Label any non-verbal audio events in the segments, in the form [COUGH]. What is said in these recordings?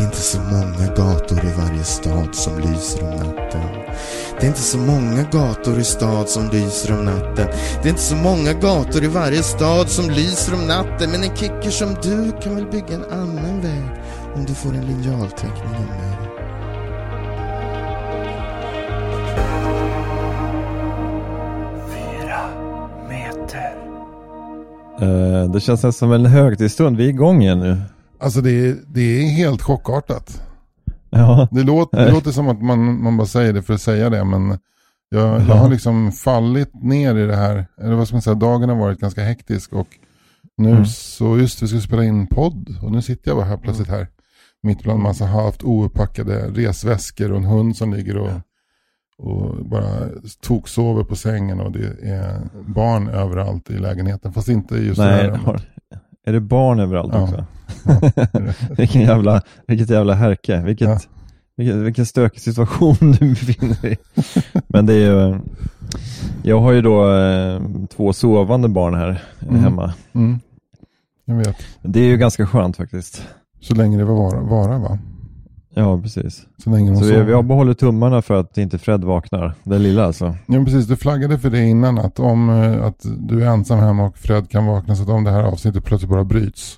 Det är inte så många gator i varje stad som lyser om natten. Det är inte så många gator i stad som lyser om natten. Det är inte så många gator i varje stad som lyser om natten. Men en kicker som du kan väl bygga en annan väg om du får en linjalteckning av mig. Eh, det känns nästan som en högtidsstund. Vi är igång igen nu. Alltså det är, det är helt chockartat. Ja. Det låter, det låter som att man, man bara säger det för att säga det, men jag, jag har liksom fallit ner i det här. Eller vad ska man säga, dagen har varit ganska hektisk och nu Mm. så just vi ska spela in podd och nu sitter jag bara här plötsligt här. Mitt bland massa halvt ouppackade resväskor och en hund som ligger och, och bara toksover på sängen och det är barn överallt i lägenheten. Fast inte just Nej, här det rummet. Är det barn överallt Ja. också? [LAUGHS] Vilken jävla, vilket jävla härke. Vilket, Ja. vilken, vilken stökig situation du befinner dig i. Men det är ju, jag har ju då eh, två sovande barn här Mm. hemma. Mm. Jag vet. Det är ju ganska skönt faktiskt. Så länge det var vara, vara va? Ja, precis. Så länge Så vi, har behållit tummarna för att inte Fred vaknar. Den lilla alltså. Ja precis, du flaggade för det innan att om eh, att du är ensam hemma och Fred kan vakna så att om det här avsnittet plötsligt bara bryts.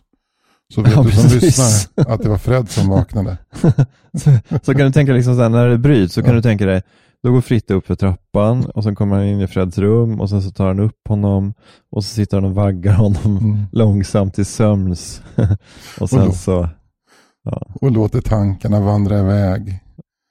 Så vet Ja, du som precis. lyssnar att det var Fred som vaknade. [LAUGHS] så, så kan du tänka liksom så här, när det bryts så kan Ja. du tänka dig, då går Fritte upp för trappan och sen kommer han in i Freds rum och sen så tar han upp honom och så sitter han och vaggar honom Mm. [LAUGHS] långsamt till sömns. [LAUGHS] och sen Och då- så, Och låter tankarna vandra iväg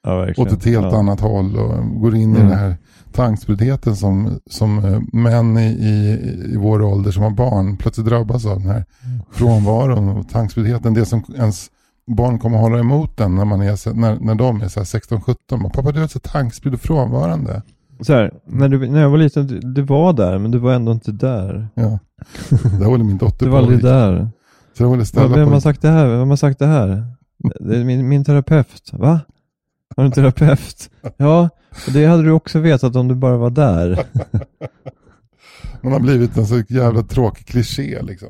ja åt ett helt ja. annat håll och går in i Mm. den här tankspriddheten som, som eh, män i, i, i vår ålder som har barn plötsligt drabbas av den här frånvaron och tankspriddheten. Det som ens barn kommer hålla emot den när, man är, när, när de är så här 16-17. Bara, Pappa du är så tankspridd och frånvarande. Så här, när, du, när jag var liten, du, du var där men du var ändå inte där. Ja. Där håller min dotter Du på. var aldrig där. Så ville ställa Vem på har sagt det här? Vem har sagt det här? Det är min, min terapeut. Va? Har du en terapeut? Ja, och det hade du också vetat om du bara var där. [LAUGHS] Man har blivit en så jävla tråkig kliché liksom.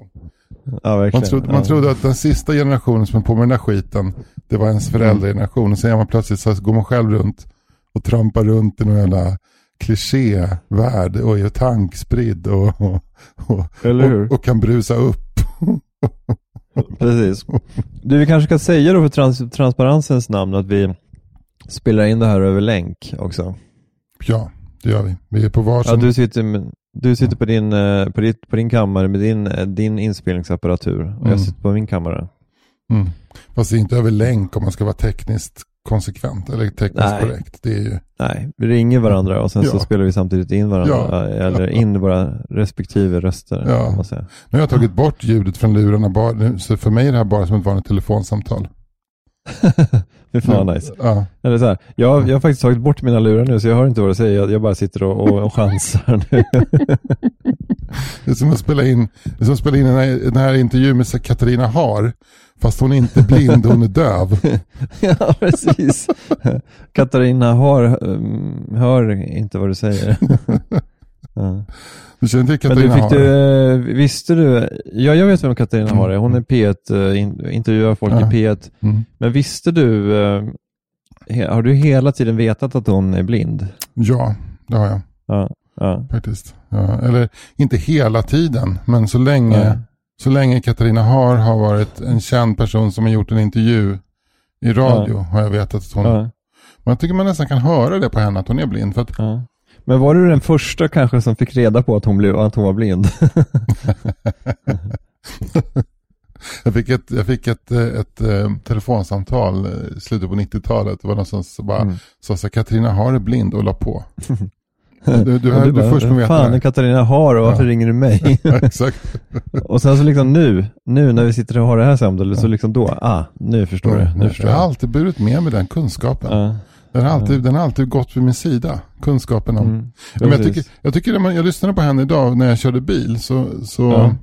Ja. Man trodde, ja. man trodde att den sista generationen som höll på med den där skiten, det var ens föräldrageneration. Och sen är man plötsligt så går man själv runt och trampar runt i någon jävla klichévärld och är tankspridd och, och, och, och kan brusa upp. [LAUGHS] Precis. Du, vi kanske ska säga då för trans transparensens namn att vi spelar in det här över länk också. Ja, det gör vi. Vi är på varsin. Ja, du sitter, med, du sitter på, din, eh, på, ditt, på din kammare med din, eh, din inspelningsapparatur och Mm. jag sitter på min kammare. mm. Fast det är inte över länk om man ska vara tekniskt konsekvent eller tekniskt Nej. korrekt. Det är ju, Nej, vi ringer varandra och sen så Ja. spelar vi samtidigt in varandra, Ja. eller in våra respektive röster. Ja. nu har jag tagit bort ljudet från lurarna, bara, så för mig är det här bara som ett vanligt telefonsamtal. [LAUGHS] Fy fan vad nice. Ja. Eller så här, jag, jag har faktiskt tagit bort mina lurar nu så jag hör inte vad du säger, jag, jag bara sitter och, och, och chansar nu. [LAUGHS] Det är som att spela in, det är som att spela in den, här, den här intervjun med Katarina Har. Fast hon är inte blind, hon är döv. [LAUGHS] ja, precis. Katarina har, um, hör inte vad du säger. Ja. Du känner till Men du, Katarina fick du, eh, visste du, ja jag vet vem Katarina har är, hon är P1, eh, in, intervjuar folk Ja. i P1. Mm. Men visste du, eh, har du hela tiden vetat att hon är blind? Ja, det har jag Ja, ja. faktiskt. Ja, eller inte hela tiden, men så länge, Ja. så länge Katarina Har har varit en känd person som har gjort en intervju i radio har jag vetat att hon... Men jag tycker man nästan kan höra det på henne att hon är blind. För att. Men var du den första kanske som fick reda på att hon, blev, att hon var blind? [LAUGHS] jag fick ett, jag fick ett, eh, ett, eh, telefonsamtal i slutet på 90-talet. Det var någon som bara Mm. sa så här, Katarina Har är blind och la på. [LAUGHS] Du, du, du, Och du, bara, först med "Vem veta Fan, Katarina Har och varför Ja. ringer du mig? [LAUGHS] här. Exakt. och sen så liksom nu, nu när vi sitter och har det här samtalet, så liksom då, ah, nu förstår du. Nu förstår jag har jag. alltid burit med mig den kunskapen. Ja. Den, har alltid, den har alltid gått vid min sida. Kunskapen om. Mm. Men jag, tycker, jag tycker man, jag lyssnade på henne idag när jag körde bil. Så, så, Ja.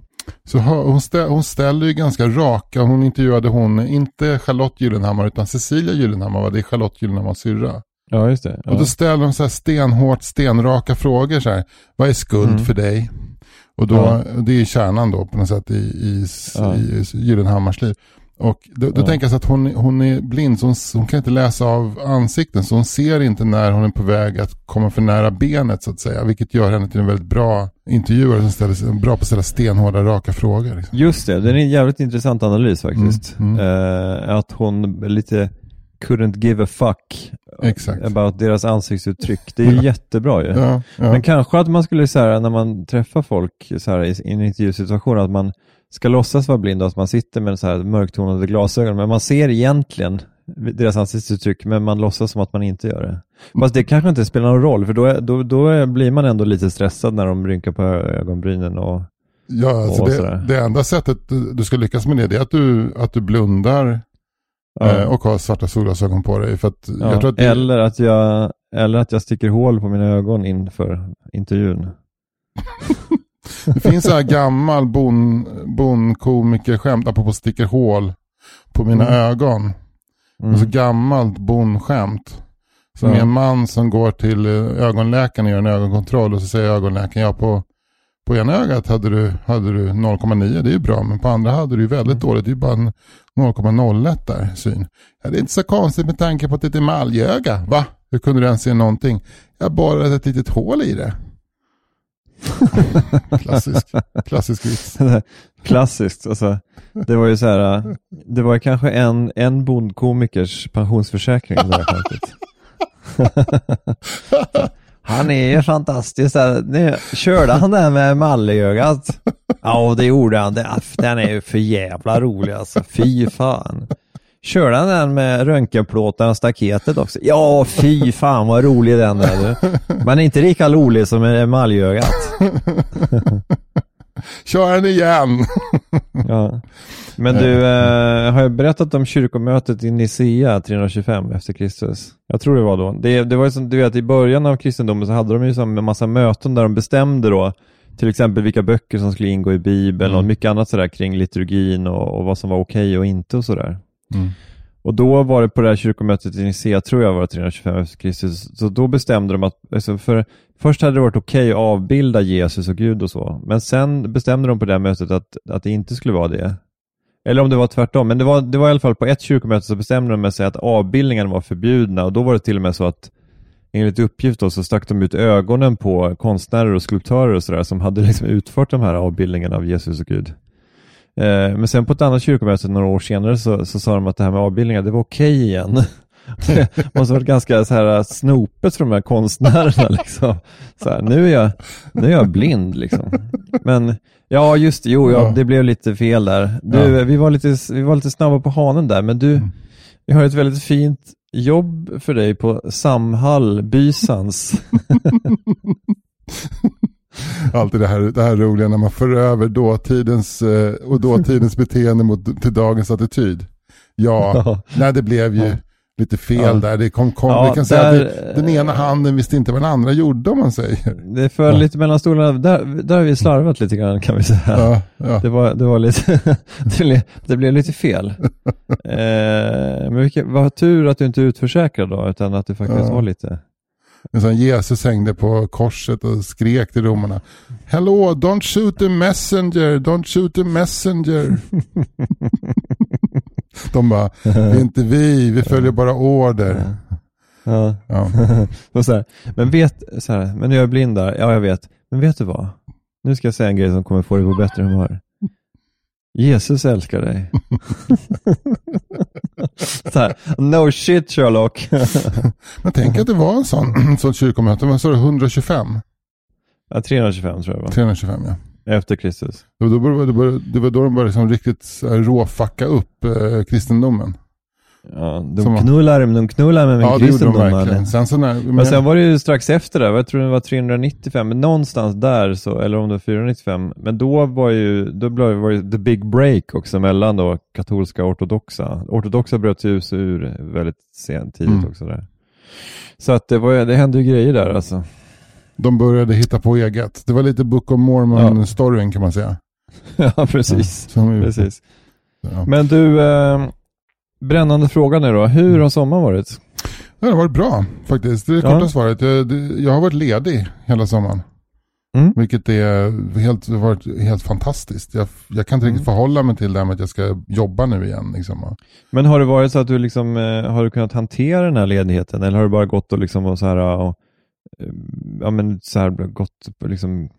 så hon, stä, hon ställer ju ganska raka. Hon intervjuade hon, inte Charlotte Gyllenhammar utan Cecilia Gyllenhammar. va? Det är Charlotte Gyllenhammars syrra. Ja, just det. Ja. Och då ställer de så här stenhårt, stenraka frågor. Så här, Vad är skuld Mm. för dig? Och då, Ja. det är kärnan då på något sätt i, i, Ja. i Gyllenhammars liv. Och då, då Ja. tänker jag så att hon, hon är blind, så hon, hon kan inte läsa av ansikten. Så hon ser inte när hon är på väg att komma för nära benet så att säga. Vilket gör henne till en väldigt bra intervjuare som ställer, bra på att ställa stenhårda, raka frågor. Liksom. Just det, det är en jävligt intressant analys faktiskt. Mm, Eh, att hon lite couldn't give a fuck Exakt. about deras ansiktsuttryck. Det är [LAUGHS] ju jättebra ju. Ja, ja. Men kanske att man skulle så här, när man träffar folk så här, i en intervjusituation, att man ska låtsas vara blind och att man sitter med så här mörktonade glasögon, men man ser egentligen deras ansiktsuttryck, men man låtsas som att man inte gör det. Fast det kanske inte spelar någon roll, för då, är, då, då blir man ändå lite stressad när de rynkar på ögonbrynen och Ja, alltså Och det, det enda sättet du ska lyckas med det, det är att du, att du blundar Ja. eh, och har svarta solglasögon på dig. För att Ja, jag tror att det, eller, att jag, eller att jag sticker hål på mina ögon inför intervjun. [LAUGHS] det finns så här gammal bon, bonkomikerskämt, apropå sticker hål på mina Mm. ögon. Mm. Alltså gammalt bonskämt. Som är en man som går till eh, ögonläkaren och gör en ögonkontroll och så säger ögonläkaren, ja på, på ena ögat hade du, hade du 0,9, det är ju bra, men på andra hade du ju väldigt dåligt, det är ju bara en 0,01 där syn. Ja, det är inte så konstigt med tanke på att det är ett emaljöga, va? Hur kunde du ens se någonting? Jag borrade ett litet hål i det. [LAUGHS] klassisk, klassisk vits. [LAUGHS] Klassiskt. Alltså, det var ju så här, det var ju kanske en, en bondkomikers pensionsförsäkring det där. [LAUGHS] Han är ju fantastisk. här, Nu, körde han där med malleögat? Ja, det gjorde han. Det- Den är ju för jävla rolig alltså. Fy fan. Körde han den med röntgenplåtarna och staketet också? Ja, fy fan vad rolig den är du. Men inte lika rolig som emaljögat. Kör den igen! Ja. Men du, eh, har jag berättat om kyrkomötet i Nicea 325 efter Kristus? Jag tror det var då. Det, det var ju som du vet, i början av kristendomen så hade de ju som en massa möten där de bestämde då till exempel vilka böcker som skulle ingå i Bibeln och mycket annat sådär kring liturgin och, och vad som var okej och inte och sådär. Mm. Och då var det på det här kyrkomötet i Nicea, tror jag var det 325 efter Kristus, så då bestämde de att, alltså för, först hade det varit okej att avbilda Jesus och Gud och så, men sen bestämde de på det här mötet att, att det inte skulle vara det. Eller om det var tvärtom, men det var, det var i alla fall på ett kyrkomöte så bestämde de sig att avbildningarna var förbjudna och då var det till och med så att enligt uppgift då så stack de ut ögonen på konstnärer och skulptörer och sådär som hade liksom utfört de här avbildningarna av Jesus och Gud. Eh, Men sen på ett annat kyrkomöte några år senare så, så sa de att det här med avbildningar, det var okej igen. [LAUGHS] Det måste ha varit ganska så här snopet för de här konstnärerna [LAUGHS] liksom. Så här, nu, är jag, nu är jag blind liksom. Men ja, just det, jo, ja, Ja. det blev lite fel där. Du, Ja. vi, var lite, vi var lite snabba på hanen där, men du, vi har ett väldigt fint jobb för dig på Samhall Bysans. [LAUGHS] [LAUGHS] Alltid det här, det här roliga när man för över dåtidens, eh, och dåtidens [LAUGHS] beteende mot, till dagens attityd. Ja, nej det blev ju lite fel Ja. där. Det kom, kom, Ja, vi kan säga där- att det, den ena handen visste inte vad den andra gjorde om man säger. Det föll Ja. lite mellan stolarna, där, där har vi slarvat lite grann kan vi säga. Ja, ja. Det var, det var lite, [LAUGHS] det blev, det blev lite fel. Eh, men vilket, vad tur att du inte är utförsäkrad då, utan att du faktiskt var lite... Men sen Jesus hängde på korset och skrek till romarna. Hello, don't shoot the messenger, don't shoot the messenger. [LAUGHS] De bara, det är inte vi, vi följer bara order. Ja. Ja. [LAUGHS] Så här, men vet, så här, men nu är jag blind där, ja jag vet, men vet du vad? Nu ska jag säga en grej som kommer få dig på bättre humör. [LAUGHS] Jesus älskar dig. Här, no shit Sherlock. [LAUGHS] Men tänk att det var en sån, [CLEARS THROAT] sån kyrkomöte, vad sa du, 125? ja, 325 tror jag va? 325 ja. Efter Kristus. Det var då, det var, det var då de började liksom riktigt råfacka upp eh, kristendomen. Ja, de, Som knullar, de knullar med Ja, det gjorde de verkligen. Sen så när, men, Men sen var det ju strax efter det, jag tror det var 395, men någonstans där, så, eller om det var 495, men då var ju, då var ju the big break också mellan då katolska och ortodoxa. Ortodoxa bröt sig ur väldigt sent, tidigt Mm. också där. Så att det, var, det hände ju grejer där alltså. de började hitta på eget. Det var lite Book of Mormon-storyn kan man säga. [LAUGHS] ja, precis. Som, precis. Ja. Men du, eh, brännande fråga nu då, hur har sommaren varit? Ja, det har varit bra faktiskt. Det är det Ja. korta svaret. Jag, jag har varit ledig hela sommaren. Mm. Vilket är helt, har varit helt fantastiskt. Jag, jag kan inte riktigt Mm. förhålla mig till det här med att jag ska jobba nu igen. Liksom. Men har det varit så att du liksom, eh, har du kunnat hantera den här ledigheten eller har du bara gått och liksom och så här, och, eh, ja men så här gått liksom,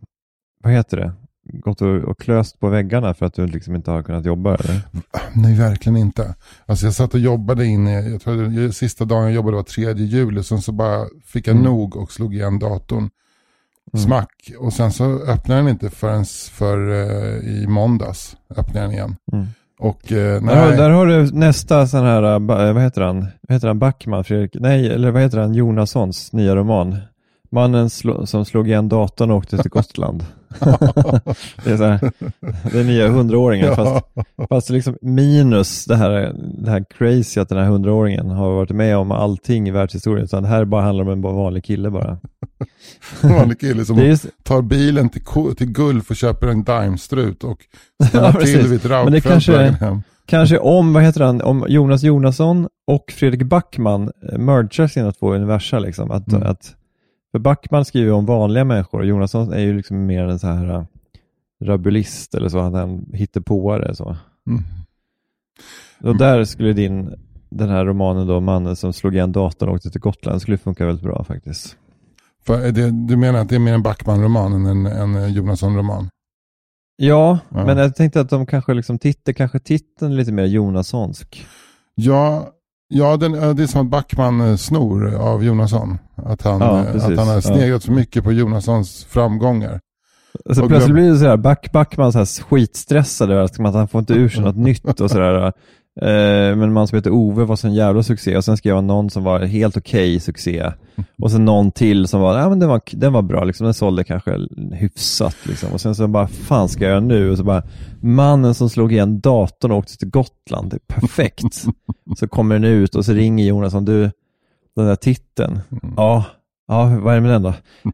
vad heter det? Gått och, och klöst på väggarna för att du liksom inte har kunnat jobba eller? Nej, verkligen inte. Alltså jag satt och jobbade in, i- jag tror det, sista dagen jag jobbade var 3 juli, sen så bara fick jag Mm. nog och slog igen datorn. Mm. Smack. Och sen så öppnade den inte förrän för, eh, i måndags. Öppnade den igen. Mm. Och eh, Där, där har du nästa sån här, eh, vad heter han? Vad heter han? Backman? Fredrik? Nej, eller vad heter han? Jonassons nya roman. Mannen slo, som slog igen datorn och åkte till Gotland. [LAUGHS] det är så här, den nya hundraåringen. Fast, fast liksom minus det här, det här crazy att den här hundraåringen har varit med om allting i världshistorien. Utan det här bara handlar om en vanlig kille bara. en vanlig kille som [LAUGHS] Det är, tar bilen till, till Gulf och köper en Daimstrut och [LAUGHS] Ja, till vid ett Men det kanske- hem. Kanske om, vad heter han, om Jonas Jonasson och Fredrik Backman eh, mergar sina två universa liksom. Att, Mm. att, för Backman skriver om vanliga människor och Jonasson är ju liksom mer en så här uh, rabulist eller så, han hittepåare så. Mm. Och där skulle din, den här romanen då, mannen som slog igen datorn och åkte till Gotland, skulle funka väldigt bra faktiskt. För är det, du menar att det är mer en Backman-roman än en, en Jonasson-roman? Ja, Ja. men jag tänkte att de kanske liksom titel, kanske titeln är lite mer Jonassonsk. Ja, ja den, det är som att Backman snor av Jonasson. Att han, Ja, eh, att han har Ja. sneglat så mycket på Jonassons framgångar. Alltså Och plötsligt glöm- blir det så här, Back, Backman så här skitstressad över att han får inte ur sig [LAUGHS] något nytt och sådär. Eh, men en man som heter Ove var så en jävla succé och sen skrev han någon som var helt okej succé. Och sen någon till som var, ja men den var, den var bra liksom, den sålde kanske hyfsat liksom. Och sen så bara, fan ska jag göra nu? Och så bara, mannen som slog igen datorn och åkte till Gotland, det är perfekt. [LAUGHS] så kommer den ut och så ringer Jonas om du, den där titeln. Ja, ja, vad är det med den då? [LAUGHS]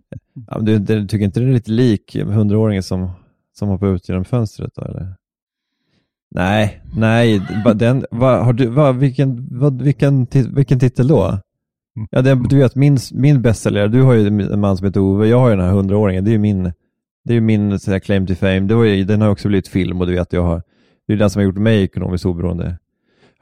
Ja, men du, du tycker inte det är lite lik hundraåringen som, som hoppar ut genom fönstret då, eller? Nej, nej, den, va, har du, va, vilken, va, vilken, vilken titel då? Ja, det, du vet, min, min bästsäljare, du har ju en man som heter Ove, jag har ju den här hundraåringen, det är ju min, det är min så här, claim to fame, det var ju, den har också blivit film och du vet, jag har, det är den som har gjort mig ekonomiskt oberoende.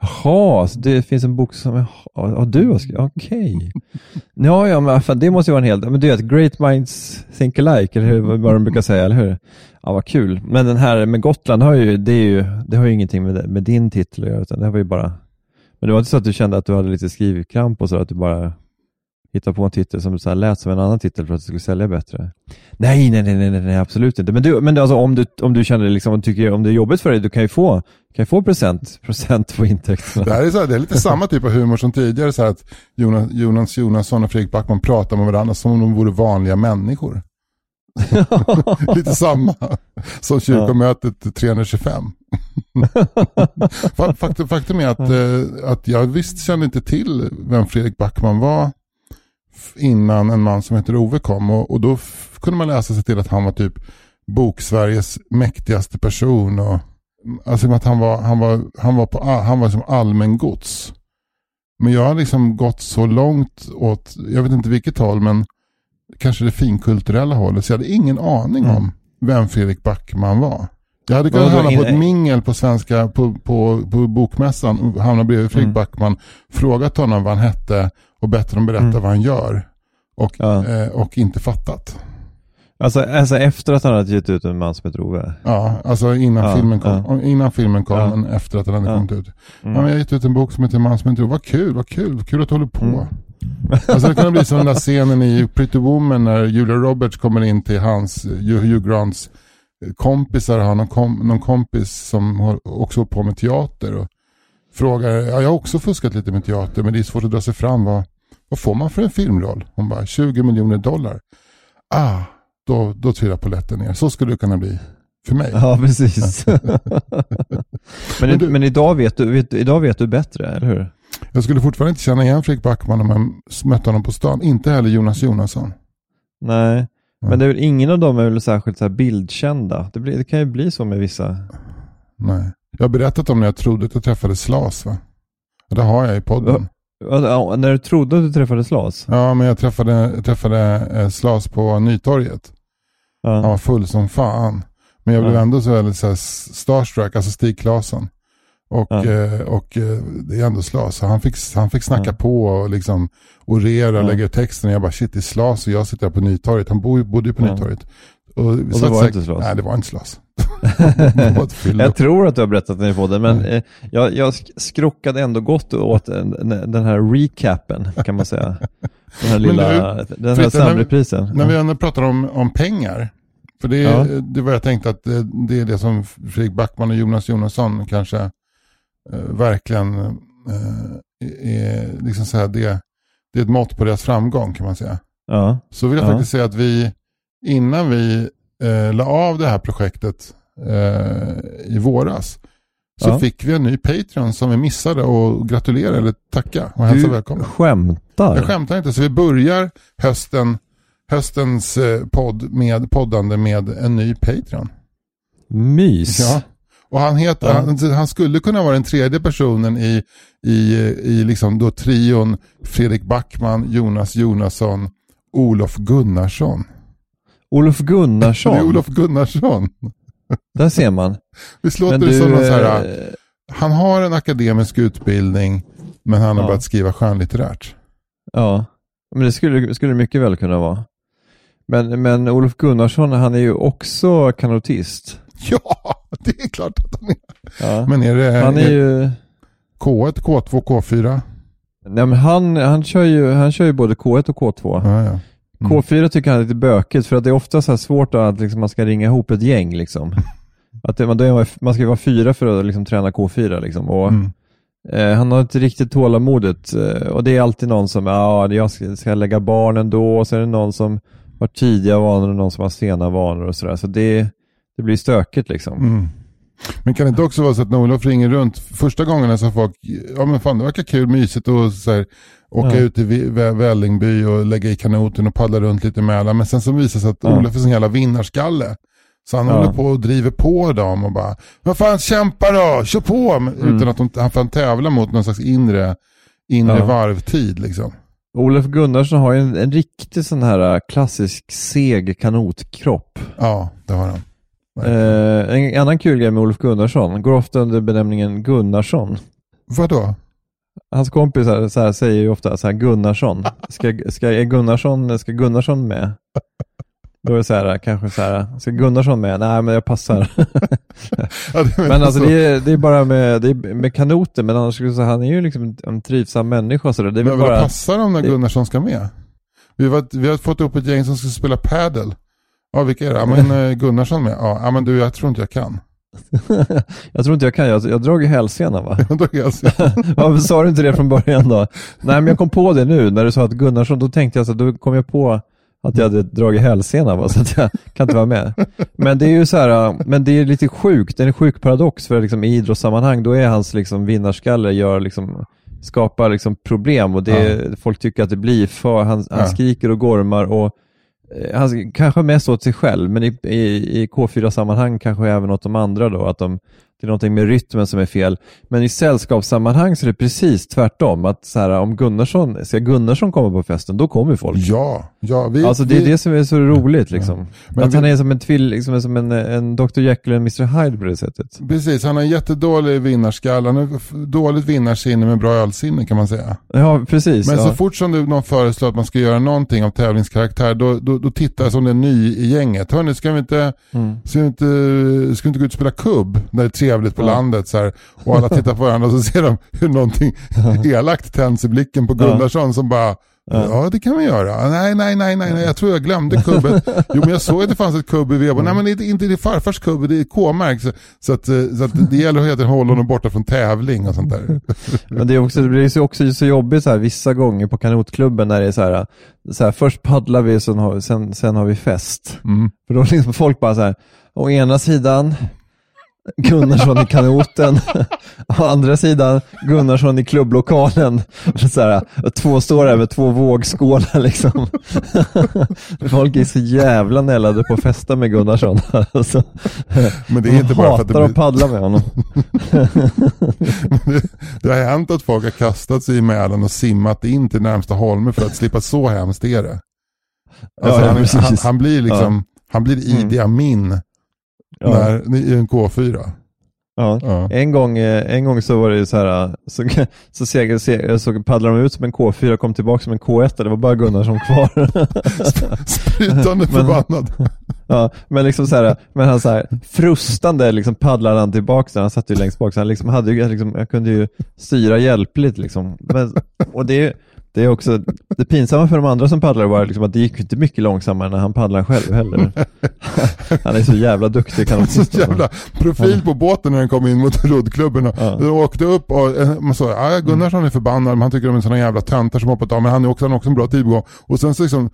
Jaha, så det finns en bok som, ja, du har skrivit, okej. [LAUGHS] Ja, ja, men fan, det måste ju vara en helt, men du vet, great minds think alike, eller hur, vad de brukar säga, eller hur? Ja, vad kul. Men den här med Gotland har ju, det, är ju, det har ju ingenting med, det- med din titel att göra, utan det var ju bara, men det var inte så att du kände att du hade lite skrivkramp och så, att du bara hittade på en titel som så här lät som en annan titel för att du skulle sälja bättre? Nej, nej, nej, nej, nej, nej absolut inte. Men, du, men alltså, om, du, om du känner liksom, om, du tycker, om det är jobbigt för dig, du kan ju få, kan ju få procent, procent på intäkterna. Det, här är så här, det är lite samma typ av humor som tidigare, så här att Jonas, Jonas Jonasson och Fredrik Backman pratar med varandra som om de vore vanliga människor lite samma som kyrkomötet 325. [LAUGHS] Fa- faktum, faktum är att, eh, att jag visst kände inte till vem Fredrik Backman var innan en man som heter Ove kom. Och, och då kunde man läsa sig till att han var typ Bok-Sveriges mäktigaste person. Och, alltså att han var, han var, han var, på, han var som allmän gods. Men jag har liksom gått så långt åt, jag vet inte vilket håll, men kanske det finkulturella hållet. Så jag hade ingen aning Mm. om vem Fredrik Backman var. Jag hade kunnat hamna på ett mingel på svenska, på, på, på bokmässan, och hamna bredvid Fredrik Mm. Backman, frågat honom vad han hette och bett honom berätta Mm. vad han gör. Och, Ja. eh, och inte fattat. Alltså, alltså efter att han hade gett ut en man som heter Ove? Ja, alltså innan Ja, filmen kom. ja. Innan filmen kom, men efter att den hade kommit ut. Mm. Ja, men jag har gett ut en bok som heter Man som inte tror. Vad kul, vad kul, vad kul att du håller på. Alltså det kan bli som den där scenen i Pretty Woman när Julia Roberts kommer in till hans, Hugh Grants kompisar, har någon, kom, någon kompis som också hållit på med teater. Och frågar, ja, jag har också fuskat lite med teater men det är svårt att dra sig fram. Vad, vad får man för en filmroll? Hon bara, 20 miljoner dollar. Ah, då, då trillar polletten ner. Så skulle det kunna bli för mig. Ja, precis. [LAUGHS] men, Men du- men idag, vet du, vet, idag vet du bättre, eller hur? Jag skulle fortfarande inte känna igen Fredrik Backman om jag mötte honom på stan. Inte heller Jonas Jonasson. Nej, men det är väl, ingen av dem är väl särskilt så bildkända. Det, blir, det kan ju bli så med vissa. Nej. Jag har berättat om när jag trodde att jag träffade Slas va? Det har jag i podden. Ja, När du trodde att du träffade Slas? Ja, men jag träffade, jag träffade eh, Slas på Nytorget. Han Ja. var full som fan. Men jag blev Ja. ändå så väldigt så här, starstruck, alltså Stig Claesson. Och, Ja. eh, och eh, det är ändå Slas. Han fick, han fick snacka Ja. på och liksom orera, Ja. lägga ut texten. Och jag bara shit, det är Slas och jag sitter här på Nytorget. Han bo, bodde ju på Ja. Nytorget. Och, det så att var inte Slas? Nej, det var inte Slas. [LAUGHS] det. Jag tror att du har berättat den i podden, men Mm. jag, jag sk- skrockade ändå gott åt den, den här recapen, kan man säga. Den här lilla, den här Fritte, när samreprisen. När vi ändå pratar om, om pengar. För det, Ja. det var jag tänkte att det, det är det som Fredrik Backman och Jonas Jonasson kanske verkligen eh, är, liksom så här, det, det är ett mått på deras framgång kan man säga. Ja, Så vill jag Ja. faktiskt säga att vi innan vi eh, la av det här projektet eh, i våras så Ja. fick vi en ny Patreon som vi missade och gratulerar eller tacka och hälsa du välkommen. skämtar? Jag skämtar inte, så vi börjar hösten, höstens eh, podd med, poddande med en ny Patreon. Mys? Ja. Och han, heter, Ja. han, han skulle kunna vara den tredje personen i, i, i liksom då trion Fredrik Backman, Jonas Jonasson, Olof Gunnarsson. Olof Det är Gunnarsson, [LAUGHS] Olof Gunnarsson. [LAUGHS] där ser man. Visst låter Men det du, som någon så här, eh, han har en akademisk utbildning men han har Ja. börjat skriva skönlitterärt. ja, men det skulle, skulle mycket väl kunna vara. Men, men Olof Gunnarsson, han är ju också kanotist. Ja, [LAUGHS] det är klart att han är. Ja. Men är det Han är ju... K1, K2, K4? Nej, men han, han, kör ju, han kör ju både K1 och K2. Ja, ja. Mm. K4 tycker han är lite bökigt för att det är ofta så svårt att liksom, man ska ringa ihop ett gäng. Liksom. [LAUGHS] Att det, man, är man, ska ju vara fyra för att liksom, träna K4. Liksom. Och, Mm. eh, han har inte riktigt tålamodet eh, och det är alltid någon som, ja, jag ska, ska lägga barnen då och så är det någon som har tidiga vanor och någon som har sena vanor och sådär. Så det, det blir stökigt liksom. Mm. Men kan det inte också vara så att när Olof ringer runt, första gångerna sa folk, ja men fan det verkar kul, mysigt och så här, åka Ja. ut till Vällingby och lägga i kanoten och paddla runt lite med Men sen så visar det sig att Ja. Olof är sån jävla vinnarskalle. Så han Ja. håller på och driver på dem och bara, vad fan kämpa då, kör på. Mm. Utan att de, han får tävla mot någon slags inre, inre Ja. varvtid liksom. Olof Gunnarsson har ju en, en riktig sån här klassisk seg kanotkropp. Ja, det har han. Eh, en annan kul grej med Olof Gunnarsson, går ofta under benämningen Gunnarsson. Vadå? Hans kompisar så här, säger ju ofta så här Gunnarsson. Ska, ska, är Gunnarsson, ska Gunnarsson med? Då är det så här, kanske så här, ska Gunnarsson med? Nej, men jag passar. [LAUGHS] Ja, Men alltså så. det är, det är bara med, det är med kanoter, men annars skulle jag säga, han är ju liksom en- trivsam människa. Så det är Men vad bara, passar de när det- Gunnarsson ska med? Vi, var, vi har fått upp ett gäng som ska spela padel. Ja, vilka är det? Ja, men eh, Gunnarsson med. Ja, ja, men du, jag tror inte jag kan. [LAUGHS] jag tror inte jag kan, jag, jag drar ju hälsenan va? [LAUGHS] Jag så- [LAUGHS] Varför sa du inte det från början då? Nej men jag kom på det nu när du sa att Gunnarsson, då tänkte jag så då kom jag på att jag hade dragit hälsenan va, så att jag kan inte vara med. Men det är ju så här, men det är lite sjukt, det är en sjuk paradox för liksom, i idrottssammanhang, då är hans liksom, vinnarskalle, gör liksom, skapar liksom problem och det, folk tycker att det blir för, han, han Ja. skriker och gormar och eh, Eh, han kanske mest åt sig själv, men i, i, i K4-sammanhang kanske även åt de andra då, att de, det är någonting med rytmen som är fel. Men i sällskapssammanhang så är det precis tvärtom. Att så här, om Gunnarsson, ska Gunnarsson komma på festen, då kommer folk. Ja, ja. Vi, Alltså det är vi, det som är så roligt liksom. Men att vi- han är som en tvill, liksom, som en, en Dr Jekyll och en Mr Hyde på det sättet. Precis, han har en jättedålig vinnarskalle. Han har dåligt vinnarsinne med bra ölsinne kan man säga. Ja, precis. Men ja. så fort som du, någon föreslår att man ska göra någonting av tävlingskaraktär, då, då, då tittar jag som det är ny i gänget. Hörni, ska vi inte, Mm. ska vi inte, ska vi inte gå ut och spela kubb? Där det är trevligt på Ja. landet så här, och alla tittar på varandra och så ser de hur någonting [LAUGHS] elakt tänds i blicken på. Gunnarsson som bara, Ja. det kan vi göra. Nej, nej, nej, nej, nej, jag tror jag glömde kubbet. Jo, men jag såg att det fanns ett kubb i Vebo. Nej, men det är inte det är farfars kubb, det är K-märk. Så, så, att, eh, så att det gäller att hålla honom borta från tävling och sånt där. [LAUGHS] Men det, är också, det blir också så jobbigt så här, vissa gånger på kanotklubben när det är så här, så här först paddlar vi, sen har, sen, sen har vi fest. Mm. För då liksom folk bara så här, å ena sidan Gunnarsson i kanoten, å andra sidan Gunnarsson i klubblokalen. Så här, två står med två vågskålar liksom. Folk är så jävla nällade på att festa med Gunnarsson. Alltså, Men det är inte de bara för att det att blir... paddla med honom. det, [LAUGHS] det har hänt att folk har kastat sig i Mälaren och simmat in till närmsta holme för att slippa så hemskt är det. Alltså Ja, ja, han, han, han blir liksom, han blir Idi Amin Ja. när, i en K4. Ja. Ja. En, gång, eh, en gång så var det ju så här, så, [LAUGHS] så, segel, segel, så paddlade de ut som en K4 och kom tillbaka som en K1, det var bara Gunnarsson kvar. [LAUGHS] Sprytande [LAUGHS] Men- förbannad. ja, men liksom så här, men han så här, frustande liksom paddlade han tillbaka där, han satt ju längst bak, så han liksom hade ju, liksom, jag kunde ju styra hjälpligt liksom. Men, och det är det är också, det pinsamma för de andra som paddlar var liksom att det gick inte mycket långsammare när han paddlar själv heller. [LAUGHS] Han är så jävla duktig kan Så jävla profil på båten när den kom in mot roddklubben. Ja. De åkte upp och eh, man sa ja, Gunnarsson är förbannad, men han tycker de är sådana jävla töntar som hoppat av. Men han är också, han har också en bra tid på gång. Och sen så liksom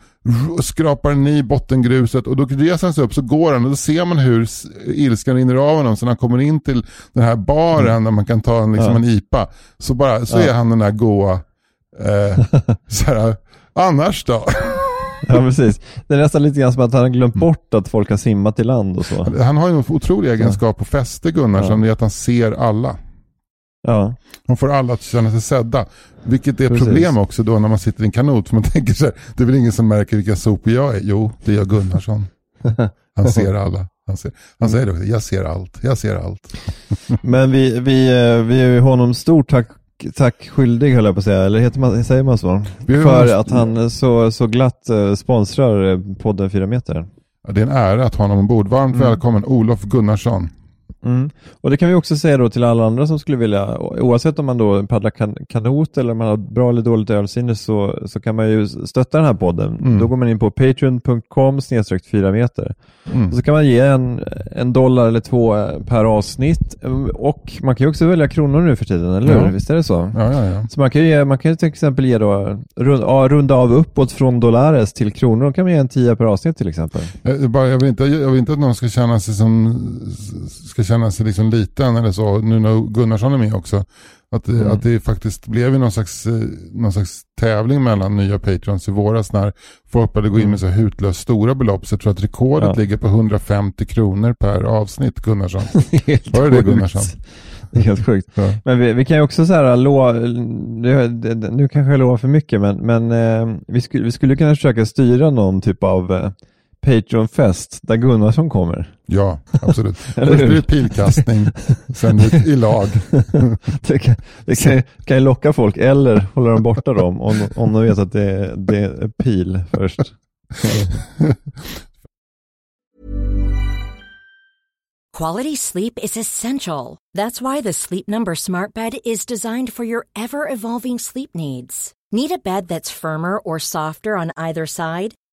skrapar den i bottengruset och då reser han sig upp så går han och då ser man hur ilskan rinner av honom. Så när han kommer in till den här baren där man kan ta en, liksom Mm. Ja. en IPA så, bara, så Ja. är han den där goa, [LAUGHS] så här, annars då? Ja precis. Det är nästan lite grann som att han har glömt bort att folk har simmat i land och så. Han har ju en otrolig egenskap på fäste Gunnarsson, det är att han ser alla. Ja, Han får alla att känna sig sedda. Vilket är ett Precis. problem också då när man sitter i en kanot. För man [LAUGHS] tänker så här, det är väl ingen som märker vilka sopor jag är. Jo, det gör Gunnarsson. [LAUGHS] Han ser alla. Han, ser, han säger det också, jag ser allt, jag ser allt. men vi, vi, eh, vi är ju honom stort tack, tack skyldig höll jag på att säga, eller heter man, säger man så? Vi För att han så, så glatt eh, sponsrar eh, podden 4 meter. Det är en ära att ha honom ombord. Varmt Mm. välkommen Olof Gunnarsson. Mm. Och det kan vi också säga då till alla andra som skulle vilja, oavsett om man då paddlar kan, kanot eller om man har bra eller dåligt ölsinne så, så kan man ju stötta den här podden. Mm. Då går man in på patreon.com snedstreck 4 meter. Mm. Och så kan man ge en, en dollar eller två eh, per avsnitt. Mm, Och man kan ju också välja kronor nu för tiden, eller hur? Ja. Visst är det så? Ja, ja, ja. Så man kan ge, man kan till exempel ge då, rund, ja, runda av uppåt från dollares till kronor. Då kan man ge en tia per avsnitt till exempel. Jag, jag bara, jag, vill inte, jag vill inte att någon ska känna sig som ska känna sig liksom liten eller så. Nu när Gunnarsson är med också. Att, Mm. att det faktiskt blev någon slags, eh, någon slags tävling mellan nya patrons i våras när folk började gå in med så hutlöst stora belopp. Så jag tror att rekordet Ja. ligger på 150 kronor per avsnitt Gunnarsson. [LAUGHS] Var det det. Gunnarsson? Det är helt sjukt. Ja. Men vi, vi kan ju också så här lova, nu kanske jag lovar för mycket, men, men eh, vi, skulle, vi skulle kunna försöka styra någon typ av eh, Patreon-fest där Gunnarsson kommer. Ja, absolut. [LAUGHS] Eller Först blir det pilkastning, sen i, i lag. [LAUGHS] Det kan, det kan, ju- kan ju locka folk, eller hålla dem borta dem om, om de vet att det, är- det är pil först. Quality sleep is essential. That's why the Sleep Number Smart Bed is designed for your ever evolving sleep needs. Need a bed that's firmer or softer on either side?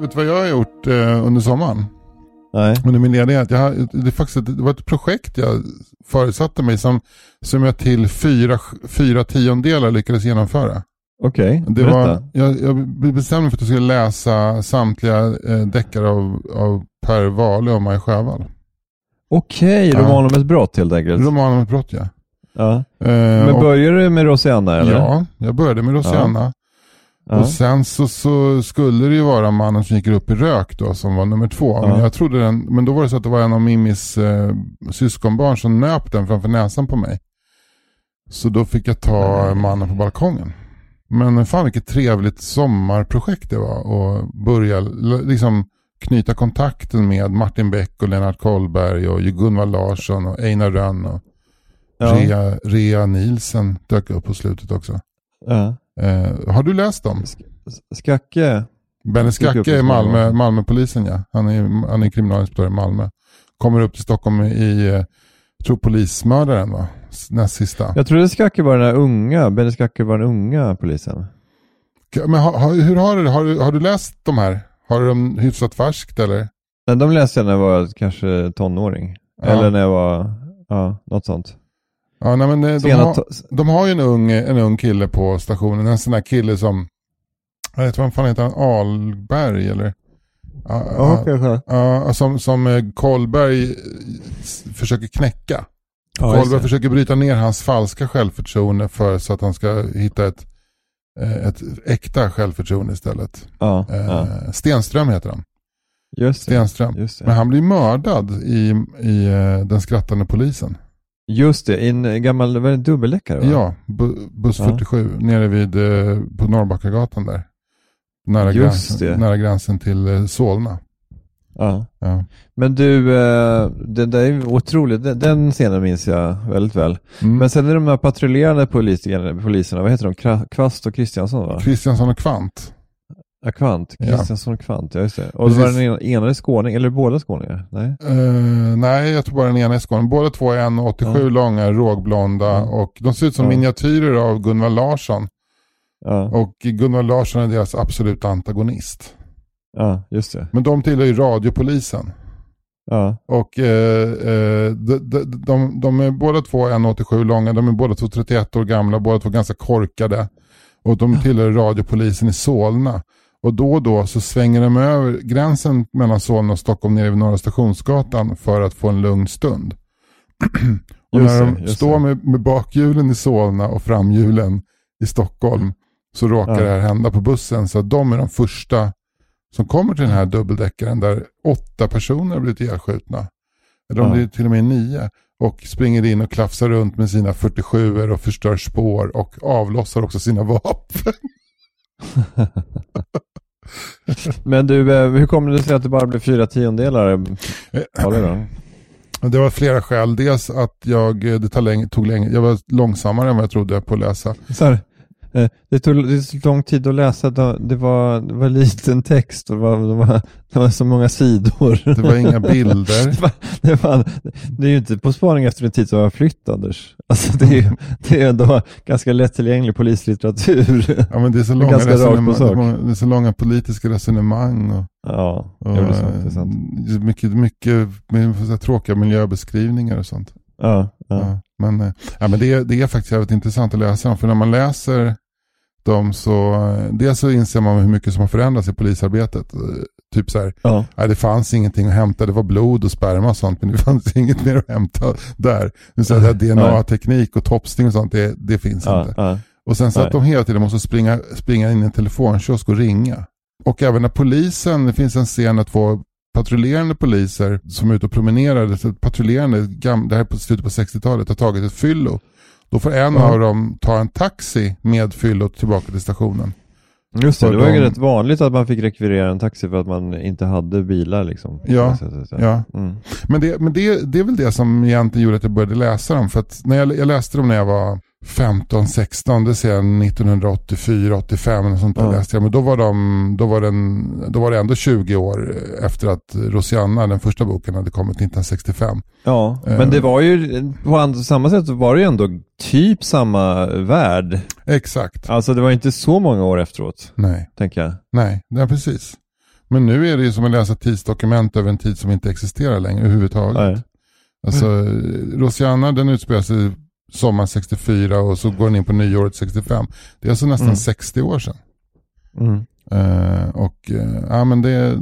Vet du vad jag har gjort eh, under sommaren? Nej. under min ledighet. Jag, det, faktiskt, det var ett projekt jag förutsatte mig som, som jag till fyra, fyra tiondelar lyckades genomföra. Okej, Det berätta. var, jag, jag bestämde mig för att jag skulle läsa samtliga eh, deckare av, av Per Wahlöö och Maj Sjöwall. Okej, Ja. roman om ett brott helt enkelt. Roman om ett brott ja. Ja. Eh, Men började du med Rosianna eller? Ja, jag började med Rosianna. Och sen så, så skulle det ju vara mannen som gick upp i rök då som var nummer två. Men, jag trodde den, men då var det så att det var en av Mimis eh, syskonbarn som nöp den framför näsan på mig. Så då fick jag ta Nej. mannen på balkongen. Men fan vilket trevligt sommarprojekt det var. Och börja liksom knyta kontakten med Martin Beck och Lennart Kollberg och Gunvald Larsson och Einar Rönn och Ja. Rea, Rea Nielsen dök upp på slutet också. Ja. Eh, har du läst dem? Skacke? Benny Skacke är Malmö, Malmö. Malmöpolisen ja. Han är, han är kriminalinspektör i Malmö. Kommer upp till Stockholm i, eh, tror polismördaren va? Näst sista. Jag trodde Skacke var den där unga, Benny Skacke var den unga polisen. Men ha, ha, hur har du? Har, du- har du läst de här? Har du dem hyfsat färskt eller? Nej, de läste jag när jag var kanske tonåring. Ja. Eller när jag var, ja, något sånt. Ja, nej, men eh, de, Sena har, de har ju en ung, en ung kille på stationen. En sån där kille som, jag vet vad fan heter han? Alberg eller? Ja, ja, kanske. ja, som, som eh, Kollberg eh, försöker knäcka. Ja, det. försöker bryta ner hans falska självförtroende för så att han ska hitta ett, ett äkta självförtroende istället. Ja, Eh, ja. Stenström heter han. Just det. Stenström. Just Men han blir mördad i, i Den skrattande polisen. Just det, en gammal, var det en dubbeldäckare va? Ja, bu, buss Ja. 47 nere vid eh, på Norrbackagatan där. Nära, gränsen, nära gränsen till eh, Solna. ja. Ja. Men du, eh, det där är otroligt. Den, den scenen minns jag väldigt väl. Mm. Men sen är de här patrullerande poliserna, poliserna vad heter de? Kvast och Kristiansson va? Kristiansson och Kvant. Ja, Kvant. Ja. Kristiansson och Kvant, ja just det. Och var Precis. den ena, ena är skåning, eller båda skåningar? Nej? Eh, nej, jag tror bara den ena är Skåne. Båda två är 1,87 Ja. långa, rågblonda Ja. och de ser ut som Ja. miniatyrer av Gunvald Larsson. Ja, Och Gunvald Larsson är deras absoluta antagonist. ja just det. Men de tillhör ju radiopolisen. Ja, Och eh, eh, de, de, de, de är båda två 1,87 långa, de är båda två 31 år gamla, båda två ganska korkade. Och de tillhör radiopolisen i Solna. Och då och då så svänger de över gränsen mellan Solna och Stockholm nere vid Norra Stationsgatan för att få en lugn stund. [CLEARS THROAT] och när de står med, med bakhjulen i Solna och framhjulen i Stockholm så råkar Ja. det här hända på bussen. Så att de är de första som kommer till den här dubbeldäckaren där åtta personer har blivit ihjälskjutna. De Ja. blir till och med nio. Och springer in och klafsar runt med sina 47 och förstör spår och avlossar också sina [LAUGHS] vapen. Men du, eh, hur kommer det sig att det bara blev fyra tiondelar? Ja, det då? Det var flera skäl. Dels att jag, det tar längre, tog längre, jag var långsammare än vad jag trodde på att läsa. Eh, det tog det tog lång tid att läsa, det det var, det var liten text och det var, det var, det var så många sidor. Det var inga [LAUGHS] bilder. Det, var, det, var, det är ju inte På spaning efter en tid som har flytt Anders. Alltså det är ju det är ändå ganska lättillgänglig polislitteratur. Ja, men det, är så långa resonemang, det är så långa politiska resonemang. Och, Ja, och, det är sant. Det är sant. eh, Mycket, mycket med så tråkiga miljöbeskrivningar och sånt. Ja, ja. Ja, men eh, ja, men det, är, det är faktiskt jävligt intressant att läsa dem. För när man läser dem så, eh, dels så inser man hur mycket som har förändrats i polisarbetet. Eh, Typ så här, ja. nej, det fanns ingenting att hämta, det var blod och sperma och sånt, men det [LAUGHS] fanns inget mer att hämta där. Så här, DNA-teknik och topsning och sånt, det, det finns ja, inte. ja. Och sen så Nej. att de hela tiden måste springa, springa in i en telefonkiosk och ringa. Och även när polisen, det finns en scen när två patrullerande poliser som är ute och promenerar, patrullerande, det här är på slutet på 60-talet, har tagit ett fyllo. Då får en Ja. av dem ta en taxi med fyllot tillbaka till stationen. Just det, För det var ju de- rätt vanligt att man fick rekvirera en taxi för att man inte hade bilar liksom. Ja, Ja. Mm. Men, det, men det, det är väl det som egentligen gjorde att jag började läsa dem. För att när jag, jag läste dem när jag var 15, 16, det ser jag 1984, 85 och sånt där Ja. läste jag. Men då var, de, då, var den, då var det ändå 20 år efter att Rosianna, den första boken, hade kommit 1965. Ja, Eh. men det var ju, på samma sätt var det ju ändå typ samma värld. Exakt. Alltså det var inte så många år efteråt, Nej, tänker jag. nej, nej precis. Men nu är det ju som att läsa tidsdokument över en tid som inte existerar längre överhuvudtaget. Nej. Alltså, [LAUGHS] Rosianna den utspelar sig sommar 64 och så går den in på nyåret 65. Det är alltså nästan Mm. 60 år sedan. Mm. Eh, och eh, ja, men det,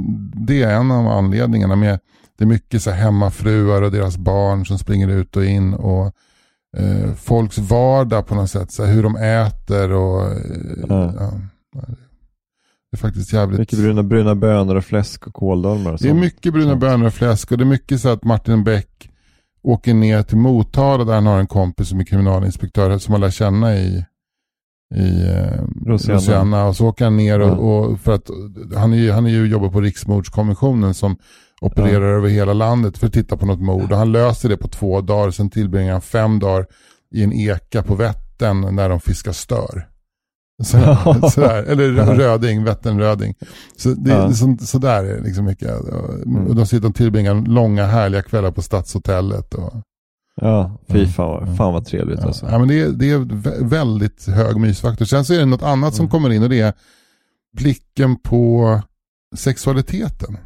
det är en av anledningarna. Med, det är mycket så hemmafruar och deras barn som springer ut och in. och eh, Folks vardag på något sätt. Så hur de äter och... Eh, Ja. det är faktiskt jävligt... Mycket bruna, bruna bönor och fläsk och kåldolmar och Det är mycket bruna bönor och fläsk och det är mycket så att Martin Beck åker ner till Motala där han har en kompis som är kriminalinspektör som han lär känna i, i eh, Rosianna. Rosianna. Och så åker han ner och, Ja. och för att han är han är ju jobbar på Riksmordskommissionen som opererar över hela landet för att titta på något mord. Och han löser det på två dagar. Sen tillbringar han fem dagar i en eka på Vättern när de fiskar stör. Så, sådär. Eller [LAUGHS] rö- röding, Vätternröding. Så, det, Ja. så, så där är det liksom mycket. Mm. Och de sitter och tillbringar långa härliga kvällar på Stadshotellet. Och, Ja, fy Mm. fan vad, fan vad trevligt ja. alltså. Ja, men det, är, det är vä- väldigt hög mysfaktor. Sen så är det något annat som Mm. kommer in och det är blicken på sexualiteten.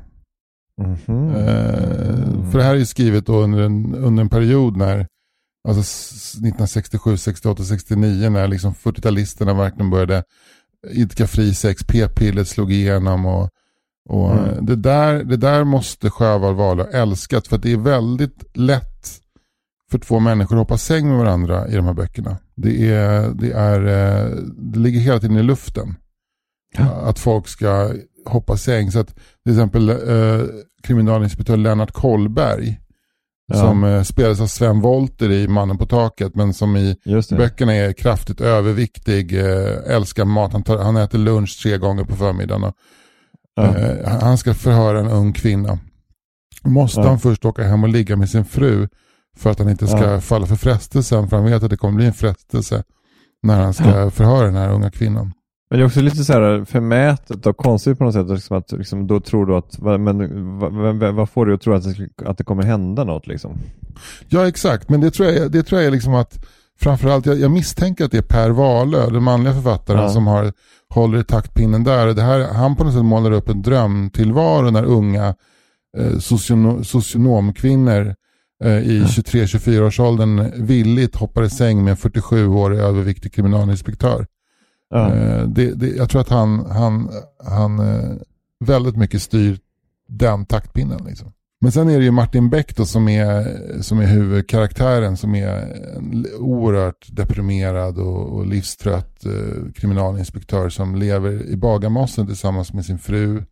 Mhm. Eh, för det här är ju skrivet under en, under en period när, alltså s- 1967, 68, 69 när liksom 40-talisterna verkligen började idka fri sex, p-pillret slog igenom och, och Mm. eh, det, där, det där måste Sjöwall Wahlöö älskat för det är väldigt lätt för två människor att hoppa säng med varandra i de här böckerna. Det, är, det, är, eh, det ligger hela tiden i luften. Ja. Att folk ska hoppa säng. Så att till exempel eh, kriminalinspektör Lennart Kollberg Ja. som eh, spelades av Sven Wollter i Mannen på taket men som i böckerna är kraftigt överviktig, eh, älskar mat, han, tar, han äter lunch tre gånger på förmiddagen. Och, Ja. eh, han ska förhöra en ung kvinna. Måste Ja. han först åka hem och ligga med sin fru för att han inte ska falla för frestelsen för han vet att det kommer bli en frestelse när han ska förhöra den här unga kvinnan. Men det är också lite så här förmätet och konstigt på något sätt. Liksom att, liksom, då tror du att, men vad va, vad får du att tro att det, att det kommer hända något liksom? Ja exakt, men det tror jag, det tror jag är liksom att framförallt, jag, jag misstänker att det är Per Wahlöö, den manliga författaren Ja. som har, håller i taktpinnen där. Det här, han på något sätt målar upp en drömtillvaro när unga eh, sociono, socionomkvinnor eh, i 23-24-årsåldern villigt hoppar i säng med en 47-årig överviktig kriminalinspektör. Ja. Eh, det, det, jag tror att han, han, han eh, väldigt mycket styr den taktpinnen. Liksom. Men sen är det ju Martin Beck då som är, som är huvudkaraktären som är en oerhört deprimerad och, och livstrött eh, kriminalinspektör som lever i Bagarmossen tillsammans med sin fru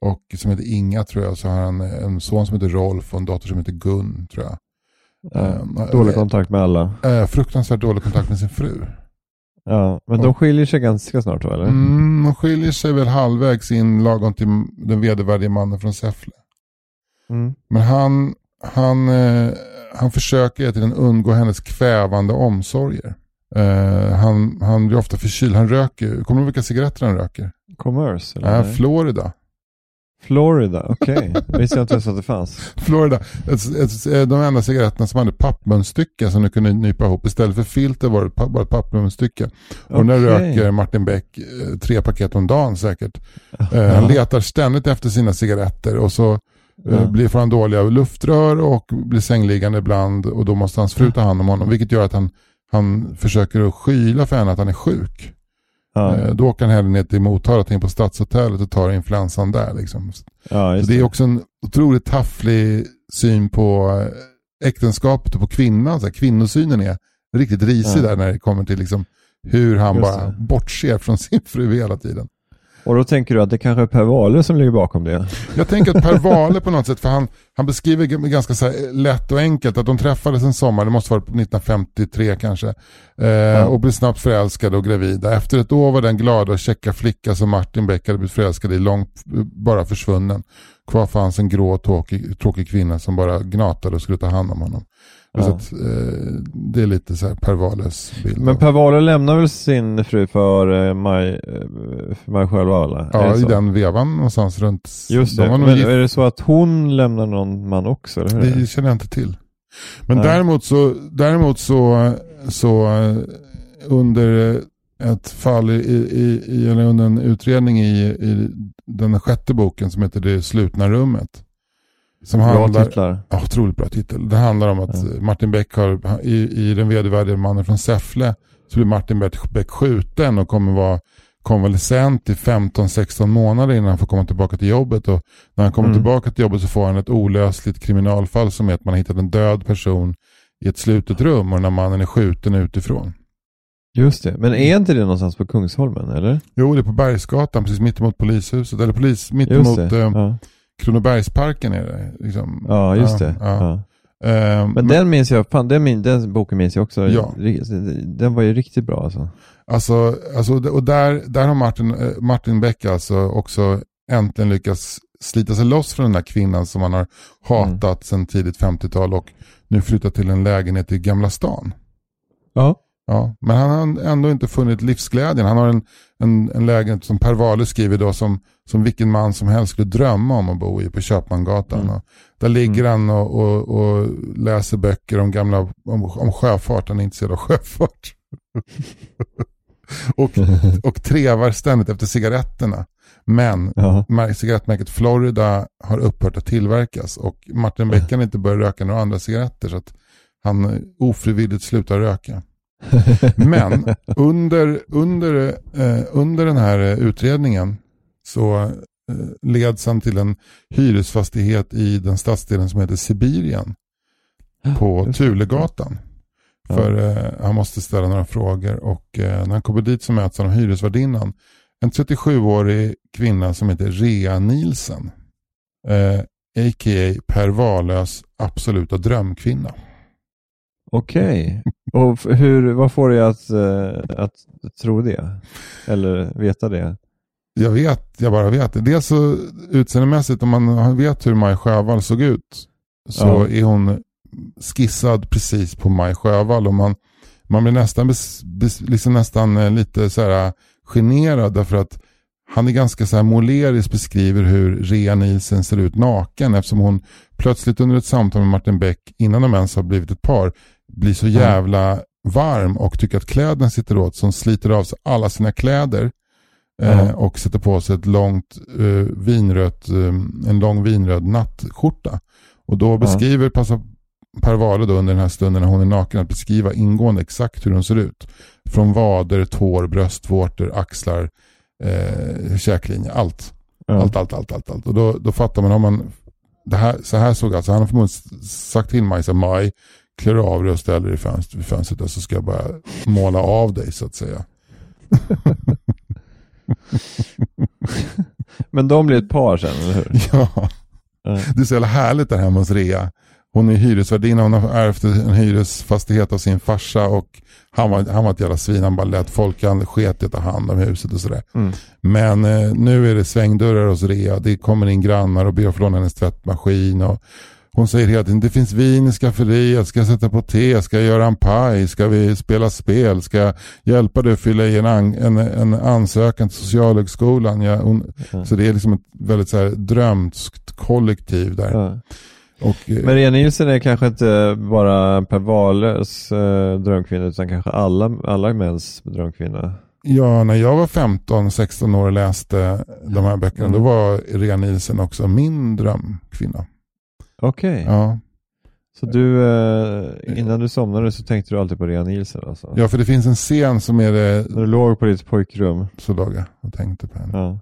och som heter Inga tror jag. Så har han en son som heter Rolf och en dotter som heter Gun tror jag. Ja. Eh, Dålig kontakt med alla. eh, fruktansvärt dålig kontakt med sin fru. Ja, men de skiljer sig ganska snart eller? Mm, de skiljer sig väl halvvägs in lagom till den vedervärdige mannen från Säffle. Mm. Men han, han, eh, han försöker hela tiden undgå hennes kvävande omsorger. Eh, han, han blir ofta förkyld. Han röker. Kommer du ihåg vilka cigaretter han röker? Commerce? Eller? Äh, Nej. Florida. Florida, okej. Det visste jag inte ens att det fanns. Florida. Ett, ett, ett, de enda cigaretterna som hade pappmunstycke som du kunde nypa ihop. Istället för filter var det bara ett pappmunstycke. Och där Okej. röker Martin Beck eh, tre paket om dagen säkert. Eh, han letar ständigt efter sina cigaretter och så eh, Ja. blir, får han dåliga luftrör och blir sängliggande ibland och då måste hans fru ta hand om honom. Vilket gör att han, han försöker att skyla för henne att han är sjuk. Ja, Eh, då åker han hellre ner till Motala, in på Stadshotellet och tar influensan där. Liksom. Så ja just det är också en otroligt tafflig syn på eh, äktenskapet och på kvinnan. Så här, kvinnosynen är riktigt risig Ja. där när det kommer till liksom hur han Just bara det. bortser från sin fru hela tiden. Och då tänker du att det kanske är Per Wahlöö som ligger bakom det? Jag tänker att Per [LAUGHS] Wahlöö på något sätt, för han, han beskriver ganska så här lätt och enkelt att de träffades en sommar, det måste vara 1953 kanske, eh, och blev snabbt förälskade och gravida. Efter ett år var den glada och käcka flicka som Martin Beck hade blivit förälskad i långt bara försvunnen. Kvar fanns en grå tråkig, tråkig kvinna som bara gnatade och skulle ta hand om honom. Ja. Så att, eh, det är lite så här Per Wahlöös bild. Men Per Wahlöö lämnar väl sin fru för eh, Maj, eh, för Maj själva eller? Ja, i så? den vevan någonstans runt. Just de det. nog Men gift- är det så att hon lämnar någon man också? Eller hur Det det? känner jag inte till. Men Nej. däremot så, däremot så, så eh, under ett fall i, i, i, eller under en utredning i, i den sjätte boken som heter Det slutna rummet. Som Bra handlar, titlar. Ja, otroligt bra titel. Det handlar om att Ja. Martin Beck har, i, i Den vedervärdige mannen från Säffle, så blir Martin Beck Beck skjuten och kommer vara konvalescent i 15-16 månader innan han får komma tillbaka till jobbet. Och när han kommer Mm. tillbaka till jobbet så får han ett olösligt kriminalfall som är att man har hittat en död person i ett slutet rum och den här mannen är skjuten utifrån. Just det. Men är inte det någonstans på Kungsholmen, eller? Jo, det är på Bergsgatan, precis mittemot polishuset. Eller polis, mittemot eh, Ja. Kronobergsparken är det. Liksom. ja, just det. Ja. Ja. Eh, Men den minns jag, fan den, min, den boken minns jag också. Ja. Den var ju riktigt bra alltså. Alltså, alltså och där, där har Martin, eh, Martin Beck alltså också äntligen lyckats slita sig loss från den där kvinnan som han har hatat Mm. sedan tidigt 50-tal och nu flyttat till en lägenhet i Gamla stan. Ja. Ja, men han har ändå inte funnit livsglädjen. Han har en, en, en lägenhet som Per Wahlöö skriver då som, som vilken man som helst skulle drömma om att bo i på Köpmangatan. Mm. Där ligger han och, och, och läser böcker om gamla om, om sjöfart. Han är intresserad av sjöfart. [LAUGHS] och, och trevar ständigt efter cigaretterna. Men Ja. mär- cigarettmärket Florida har upphört att tillverkas och Martin Beck kan inte börja röka några andra cigaretter så att han ofrivilligt slutar röka. [LAUGHS] Men under, under, eh, under den här eh, utredningen så eh, leds han till en hyresfastighet i den stadsdelen som heter Sibirien på. Tulegatan. För eh, han måste ställa några frågor och eh, när han kommer dit så möts han av hyresvärdinnan. En 37-årig kvinna som heter Rea Nielsen. Eh, a.k.a. Per Wahlöös absoluta drömkvinna. Okej. Och hur, vad får dig att, eh, att tro det? Eller veta det? Jag vet, jag bara vet det. Dels så utseendemässigt, om man vet hur Maj Sjöwall såg ut, så Ja. är hon skissad precis på Maj Sjöwall. Och man, man blir nästan, bes, bes, liksom nästan eh, lite så här generad därför att han är ganska så här måleriskt beskriver hur Rea Nielsen ser ut naken eftersom hon plötsligt under ett samtal med Martin Beck innan de ens har blivit ett par blir så jävla varm och tycker att kläderna sitter åt hon sliter av sig alla sina kläder eh, Ja. och sätter på sig ett långt eh, vinrött, eh, en lång vinröd nattskjorta. Och då beskriver, passar Per Wahlöö då under den här stunden när hon är naken att beskriva ingående exakt hur hon ser ut. Från vader, tår, bröstvårtor, axlar, eh, käklinje, allt. Ja. Allt, allt, allt, allt, allt. Och då, då fattar man om man, det här, så här såg alltså, han har förmodligen sagt till Maj, så här, Maj, klär av dig och ställer dig i fönstret, fönstret och så ska jag bara måla av dig så att säga. [LAUGHS] Men de blir ett par sen, eller hur? [LAUGHS] Ja, Ja. det är så jävla härligt där hemma hos Rea. Hon är hyresvärdinna, hon har ärvt en hyresfastighet av sin farsa och han var, han var ett jävla svin, han bara lät folk, han sket i att ta hand om huset och sådär. Mm. Men eh, nu är det svängdörrar hos Rea, det kommer in grannar och ber att få låna hennes tvättmaskin och hon säger hela tiden, det finns vin i skafferiet, ska jag sätta på te, ska jag göra en paj, ska vi spela spel, ska jag hjälpa dig att fylla i en, an, en, en ansökan till Socialhögskolan. Jag, hon, Ja. Så det är liksom ett väldigt så här drömskt kollektiv där. Ja. Och, eh, Men Rea Nielsen är kanske inte bara Per Wahlöös eh, drömkvinna utan kanske alla, alla mäns drömkvinna. ja, när jag var 15-16 år och läste de här böckerna, Mm. då var Rea Nielsen också min drömkvinna. Okej, Ja. så du, eh, innan du somnade så tänkte du alltid på Rea Nielsen alltså? ja, för det finns en scen som är det, När du låg på ditt pojkrum? så låg jag och tänkte på henne. Ja.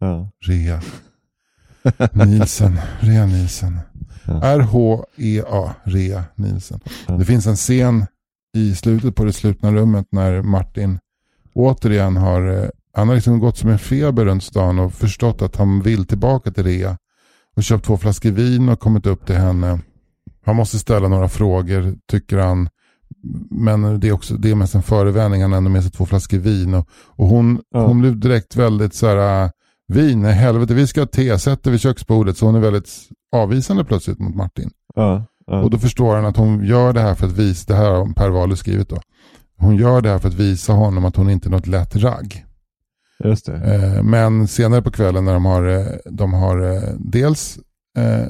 ja. Rea [LAUGHS] Nielsen, Rea Nielsen. Ja. R-H-E-A, Rea Nielsen. Ja. Det finns en scen i slutet på det slutna rummet när Martin återigen har, eh, han har liksom gått som en feber runt stan och förstått att han vill tillbaka till Rea. Och köpt två flaskor vin och kommit upp till henne. Han måste ställa några frågor, tycker han. Men det är också det är mest en förevändning. Han har ändå med sig två flaskor vin. Och, och hon, Ja. hon blev direkt väldigt så här, äh, vin, nej helvete vi ska ha te, sätt dig vid köksbordet. Så hon är väldigt avvisande plötsligt mot Martin. Ja. Ja. Och då förstår han att hon gör det här för att visa, det här har Per Wahlöö skrivit då. Hon gör det här för att visa honom att hon inte är något lätt ragg. Just det. Eh, men senare på kvällen när de har, eh, de har eh, dels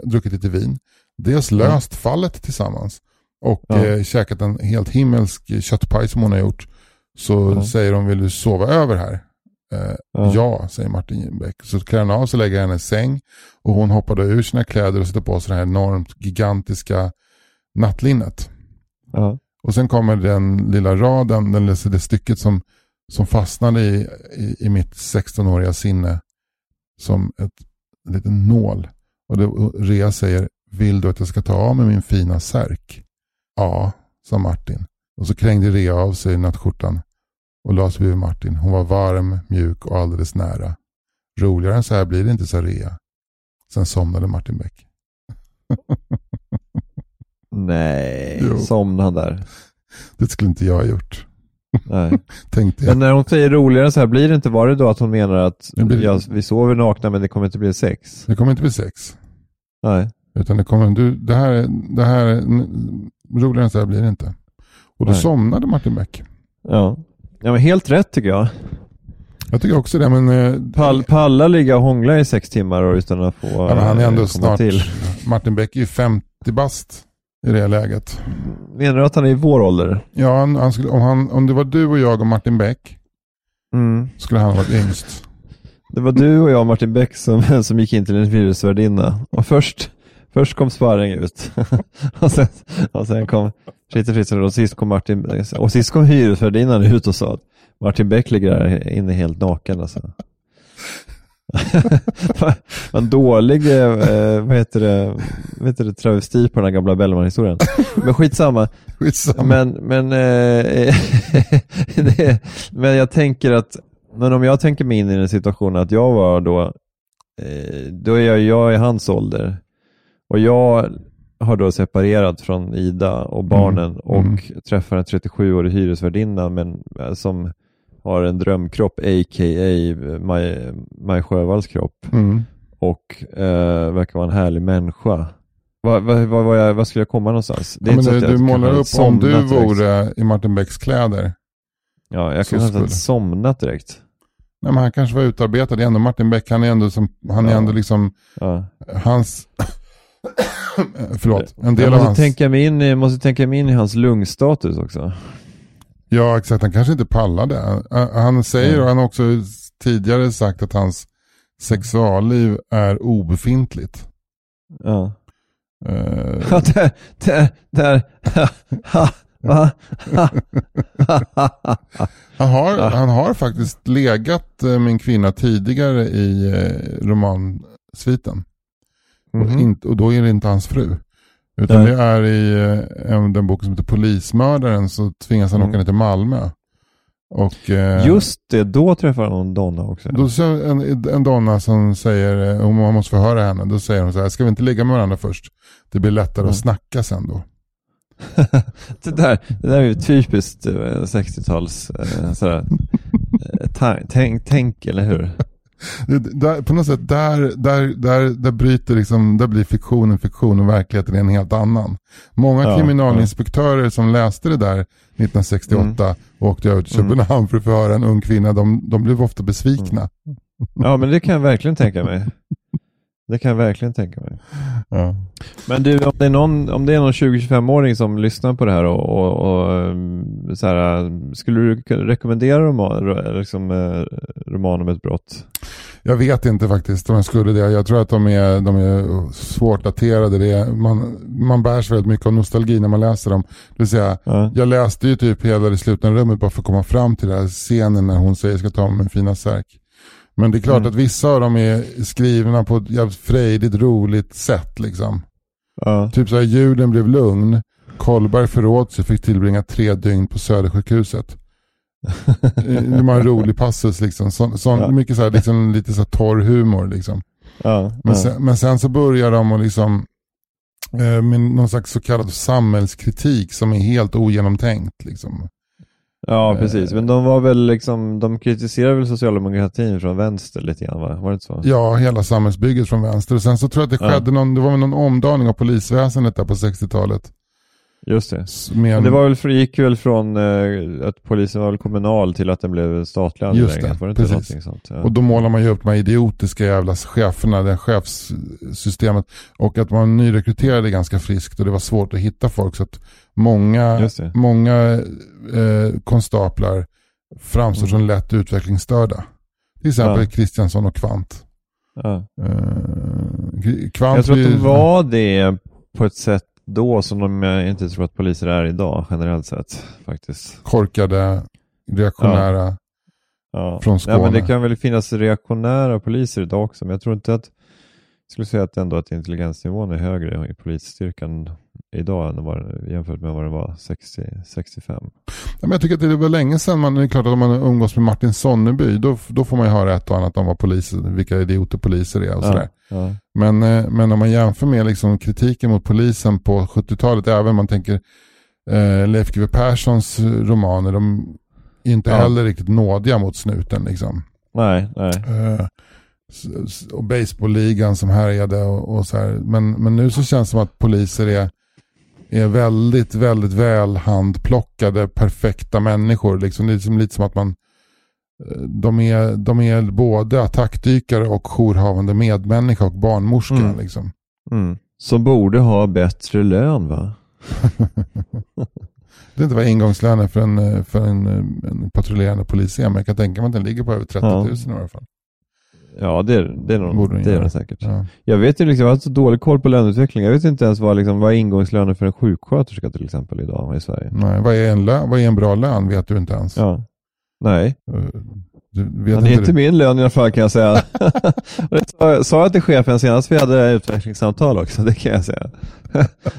druckit lite vin, dels löst fallet tillsammans och Ja. eh, käkat en helt himmelsk köttpaj som hon har gjort. Så Ja. säger de, vill du sova över här? Eh, Ja. ja. säger Martin Beck. Så klär han av sig och lägger henne i säng. Och hon hoppar då ur sina kläder och sätter på sig det här enormt gigantiska nattlinnet. Ja. Och sen kommer den lilla raden, den, det stycket som, som fastnade i, i, i mitt 16-åriga sinne som ett, en liten nål. Och, det, Rea säger, vill du att jag ska ta av mig min fina särk? Ja, sa Martin. Och så krängde Rea av sig nattskjortan och la sig bredvid Martin. Hon var varm, mjuk och alldeles nära. Roligare än så här blir det inte, sa Rea. Sen somnade Martin Beck. [LAUGHS] Nej, Jo. somnade han där. Det skulle inte jag ha gjort, Nej. [LAUGHS] tänkte jag. Men när hon säger roligare så här, blir det inte var det då att hon menar att blir- ja, vi sover nakna men det kommer inte bli sex? Det kommer inte bli sex. Nej. Utan det kommer, du, det här, är- det här, roligare än så här blir det inte. Och då Nej. somnade Martin Beck. Ja. ja, men helt rätt tycker jag. Jag tycker också det, men, eh, Pall, palla ligga och hångla i sex timmar och utan att få ja, men han är eh, ändå komma snart, till. Martin Beck är ju 50 bast i det läget. Menar du att han är i vår ålder? Ja, han, han skulle, om, han, om det var du och jag och Martin Beck Mm. skulle han ha varit yngst. Det var du och jag och Martin Beck som, [LAUGHS] som gick in till en hyresvärdinna. Och först, först kom Sparring ut. [LAUGHS] och, sen, och sen kom Fritte Fritzson och sist kom Martin Och sist kom hyresvärdinnan ut och sa att Martin Beck ligger där inne helt naken alltså. En dålig, eh, vad heter det, vad heter det, travesti på den här gamla Bellman-historien. Men skitsamma. Skitsamma. Men, men, eh, [LAUGHS] det, men jag tänker att, men om jag tänker mig in i den situationen att jag var då, eh, då är jag, jag i hans ålder och jag har då separerat från Ida och barnen och mm. träffar en 37-årig hyresvärdinna men, eh, som har en drömkropp, a.k.a. Maj, Maj Sjövalls kropp Mm. och eh, verkar vara en härlig människa. Vad, vad, vad, jag, vad skulle jag komma någonstans? Ja, men så du, att jag du kanske målar upp om du somnat direkt. vore i Martin Becks kläder. Ja, jag inte skulle- somnat direkt. Nej, men han kanske var utarbetad. Det är ändå Martin Beck. Han är ändå, som, han är Ja. ändå liksom Ja. hans... [COUGHS] Förlåt. En del jag av måste, hans... tänka mig in, måste tänka mig in i hans lungstatus också. Ja, exakt. Han kanske inte pallade. Han- säger, Mm. och han har också tidigare sagt att hans sexualliv är obefintligt. Ja, Eh, [LAUGHS] ja där, där, där. Han, har, han har faktiskt legat eh, med en kvinna tidigare i eh, romansviten. Och, Mhm. inte, och då är det inte hans fru. Utan det är i eh, en- den boken som heter Polismördaren så tvingas han Mm. åka ner till Malmö. Och, eh, Just det, då träffar han någon donna också. Då ser en, en donna som säger, eh, om man måste förhöra henne, då säger hon så här, ska vi inte ligga med varandra först? Det blir lättare Mm. att snacka sen då. [LAUGHS] det, där, det där är ju typiskt eh, 60-tals eh, sådär, [LAUGHS] eh, ta- tänk, tänk, eller hur? Där, på något sätt, där, där, där, där bryter liksom, där blir fiktionen fiktion och verkligheten är en helt annan. Många Ja, kriminalinspektörer som läste det där 1968 och åkte över till Mm. Köpenhamn för att förhöra en ung kvinna, de, de blev ofta besvikna. Ja, men det kan jag verkligen tänka mig. Det kan jag verkligen tänka mig. Ja. Men du, om det är någon, om det är någon 20-25-åring som lyssnar på det här och, och, och så här, skulle du rekommendera roman, ro- liksom, eh, roman om ett brott? Jag vet inte faktiskt om jag skulle det. Jag tror att de är, de är svårt daterade. Det är, man, man bärs väldigt mycket av nostalgi när man läser dem. Det vill säga, Ja. jag läste ju typ hela det slutna rummet bara för att komma fram till den här scenen när hon säger ska ta min fina särk. Men det är klart Mm. att vissa av dem är skrivna på ett jävligt frejdigt, roligt sätt. Liksom. Ja. Typ så här, julen blev lugn. Kolberg förråd sig fick tillbringa tre dygn på Södersjukhuset. [LAUGHS] Eh, Det var en rolig passus liksom. Så, så, Ja. Mycket så här, liksom, lite så här torr humor liksom. Ja. Men, sen, men sen så börjar de och liksom eh, med någon slags så kallad samhällskritik som är helt ogenomtänkt. Liksom. Ja, precis. Men de var väl liksom, de kritiserade väl socialdemokratin från vänster lite grann va? Var det inte så? Ja, hela samhällsbygget från vänster. Och sen så tror jag att det Ja. skedde någon, det var väl någon omdaning av polisväsendet där på 60-talet. Just det. Men det var väl, gick väl från eh, att polisen var kommunal till att den blev statlig angelägenhet. Var det inte precis. någonting sånt? Ja. Och då målar man ju upp de här idiotiska jävla cheferna, det chefssystemet. Och att man nyrekryterade ganska friskt och det var svårt att hitta folk. Så att många, många eh, konstaplar framstår som lätt utvecklingsstörda. Till exempel Ja. Kristiansson och Kvant. Ja. Eh, Kvant Jag tror att de var det på ett sätt då som de inte tror att poliser är idag generellt sett faktiskt. korkade, reaktionära. Ja. Från Ja, men det Skåne. kan väl finnas reaktionära poliser idag också, men jag tror inte att jag skulle säga att ändå att intelligensnivån är högre i polisstyrkan idag än vad, jämfört med vad det var 60, 65. Ja, men jag tycker att det var länge sedan man, det är klart att om man umgås med Martin Sonneby, då, då får man ju höra ett och annat om vad poliser, vilka idioter poliser är och sådär. Ja. Men, eh, men om man jämför med liksom kritiken mot polisen på 70-talet, även om man tänker eh, Leif GW Perssons romaner, de är inte Ja. heller riktigt nådiga mot snuten. Liksom. Nej, nej. Eh, och baseballligan som härjade och, och så här. Men, men nu så känns det som att poliser är, är väldigt, väldigt väl handplockade, perfekta människor. Liksom. Det är liksom lite som att man eh, de är, de är både attackdykare och jourhavande medmänniska och barnmorska. Mm. Liksom. Mm. Som borde ha bättre lön va? [LAUGHS] Det är inte vad ingångslönen för en, eh, för en, eh, en patrullerande polis är, men jag kan tänka mig att den ligger på över 30 000 Ja. i alla fall. Ja, det, är- det är nog, den det är göra. det säkert. Ja. Jag vet ju liksom, jag har så dålig koll på löneutveckling. Jag vet inte ens vad, liksom, vad är ingångslönen för en sjuksköterska till exempel idag i Sverige. Nej, vad, är en lö- vad är en bra lön vet du inte ens. Ja. Nej, Eh, Du vet men det är inte inte det. min lön i alla fall kan jag säga. [LAUGHS] Det sa, jag till chefen senast vi hade utvecklingssamtal också, det kan jag säga. [LAUGHS]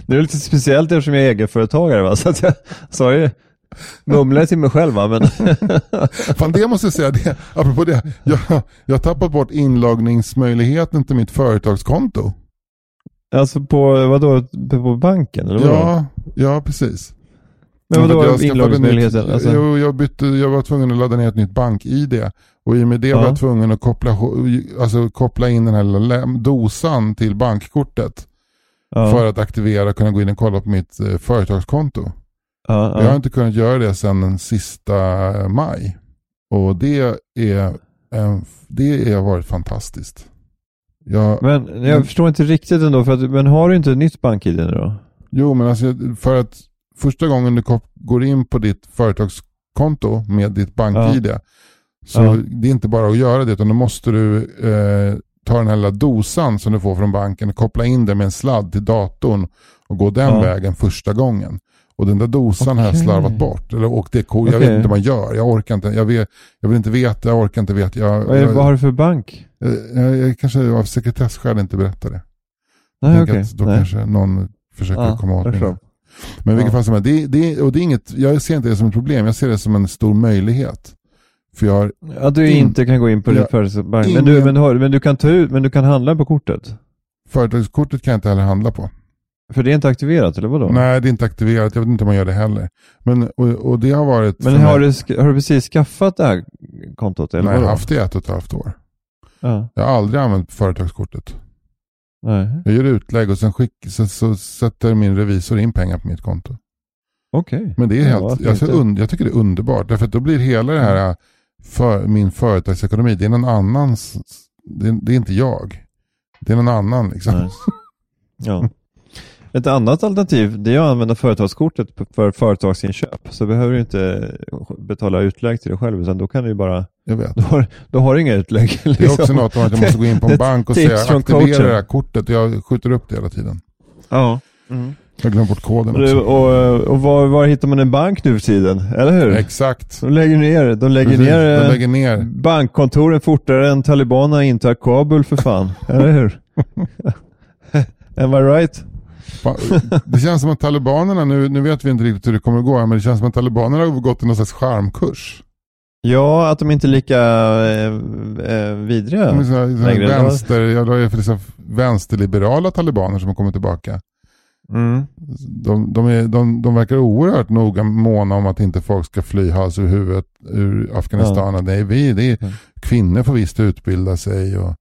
Nu är det lite speciellt eftersom jag är egenföretagare va, så jag sa ju, mumlade till mig själv va, men [LAUGHS] Fan det måste jag säga, det, apropå det. Jag, jag har tappat bort inloggningsmöjligheten till mitt företagskonto. alltså på, vadå, på banken eller vadå? Ja, ja, precis. Men vadå Jag skaffade inloggningsmöjligheten? Nytt, Alltså, jo, jag, bytte, jag var tvungen att ladda ner ett nytt bank-id. Och i och med det Ja. var jag tvungen att koppla, alltså, koppla in den här lilla dosan till bankkortet. ja, För att aktivera och kunna gå in och kolla på mitt eh, företagskonto. ja, Jag har inte kunnat göra det sedan den sista maj. Och det är, det har varit fantastiskt. Jag, Men jag Men- förstår inte riktigt ändå, för att, men har du inte ett nytt bank-id nu då? jo, men alltså för att första gången du går in på ditt företagskonto med ditt bank-id. Så Ja. det är inte bara att göra det, utan då måste du eh, ta den här lilla dosan som du får från banken och koppla in det med en sladd till datorn och gå den vägen första gången. Och den där dosan har jag slarvat bort. Eller, och det. Jag Okej. vet inte vad man gör. Jag orkar inte. Jag, vet, jag vill inte veta. Jag orkar inte veta. Jag, Vad, är, jag, vad har du för bank? jag, jag, jag kanske av sekretessskäl inte berättar det. Nej, att då Nej. kanske någon försöker Ja, komma åt mig. Men vilket Ja. fall som helst, det, det, och det är inget, jag ser inte det som ett problem. Jag ser det som en stor möjlighet. För jag har Att du In- inte kan gå in på Ja, företagsbank. Men du, men, men du kan ta ut, men du kan handla på kortet? Företagskortet kan jag inte heller handla på. För det är inte aktiverat, eller vadå? Nej, det är inte aktiverat. Jag vet inte om man gör det heller. Men, och, och det har varit... Men har mig- du, har du precis skaffat det här kontot? Eller Nej, jag har vadå? haft det i ett och ett halvt år. Ja. Jag har aldrig använt företagskortet. Nej, Jag gör utlägg och sen skick, så, så sätter min revisor in pengar på mitt konto. okej. Men det är Ja, helt, varför jag, und, jag tycker det är underbart. Därför att då blir hela det här, för, min företagsekonomi, det är någon annans, det, är- det är inte jag. Det är någon annan liksom. Nej. Ja. [LAUGHS] Ett annat alternativ det är att använda företagskortet för företagsinköp. Så behöver du inte betala utlägg till dig själv utan då kan du bara, Jag vet. då har, då har du inga utlägg. Det är också något om att jag måste gå in på en Det- bank och säga aktivera coachen. det här kortet. Jag skjuter upp det hela tiden. Ja. Jag glömmer bort koden också. och, och var, var hittar man en bank nu för tiden? Eller hur? Exakt. De lägger ner, de lägger Precis, ner, de eh, lägger ner. bankkontoren fortare än talibanerna intar Kabul för fan. [LAUGHS] Eller hur? [LAUGHS] Am I right? Det känns som att talibanerna, nu, nu vet vi inte riktigt hur det kommer att gå, men det känns som att talibanerna har gått en någon slags charmkurs. Ja, att de inte är lika eh, eh, vidriga. De är så så längre. vänster, ja, det är för dessa vänsterliberala talibaner som har kommit tillbaka. Mm. De, de, är, de, de verkar oerhört noga måna om att inte folk ska fly hals ur huvudet ur Afghanistan. Nej, vi, det är, Mm. kvinnor får visst utbilda sig. Och Ja.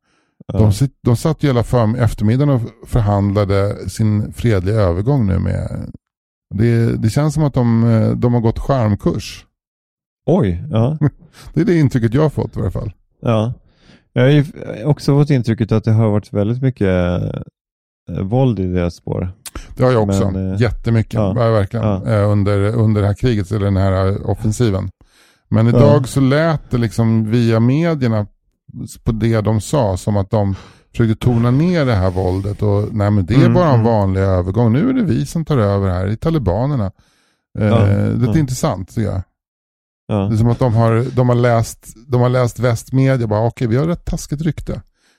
De, sit, de satt hela för, eftermiddagen och förhandlade sin fredliga övergång nu med. Det, det känns som att de, eh, de har gått charmkurs. Oj, ja. [LAUGHS] Det är det intrycket jag har fått i alla fall. ja. Jag har ju också fått intrycket att det har varit väldigt mycket eh, våld i deras spår. Det har jag också. Men, eh, Jättemycket. ja. Ja, verkligen. Ja. Under, under det här kriget, eller den här offensiven. Men idag så lät det liksom via medierna på det de sa som att de försökte tona ner det här våldet och nej men det är Mm, bara en mm. vanlig övergång. Nu är det vi som tar över här, i talibanerna. Eh, Ja, det är ja. intressant tycker jag. Ja. Det är som att de har, de har, läst, de har läst västmedia bara okej vi har ett taskigt rykte.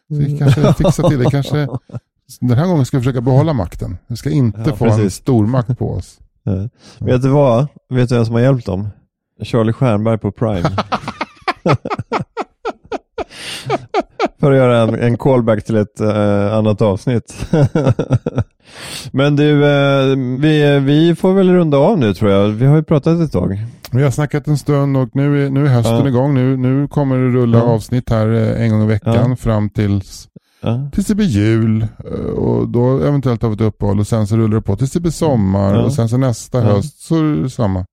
Så vi Mm. kanske fixar till det. [LAUGHS] Kanske, den här gången ska vi försöka behålla makten. Vi ska inte Ja, få en precis. stor makt på oss. [LAUGHS] Ja. Vet du vad? Vet du vem som har hjälpt dem? Charlie Stjernberg på Prime. [LAUGHS] [LAUGHS] För att göra en, en callback till ett eh, annat avsnitt. [LAUGHS] Men du, eh, vi, vi får väl runda av nu tror jag. Vi har ju pratat ett tag. Vi har snackat en stund och nu är, nu är hösten Ja. igång. Nu, nu kommer det rulla Ja. avsnitt här eh, en gång i veckan Ja. fram tills, Ja. tills det blir jul. Och då eventuellt vi ett uppehåll och sen så rullar det på tills det blir sommar Ja. och sen så nästa Ja. höst så är det samma.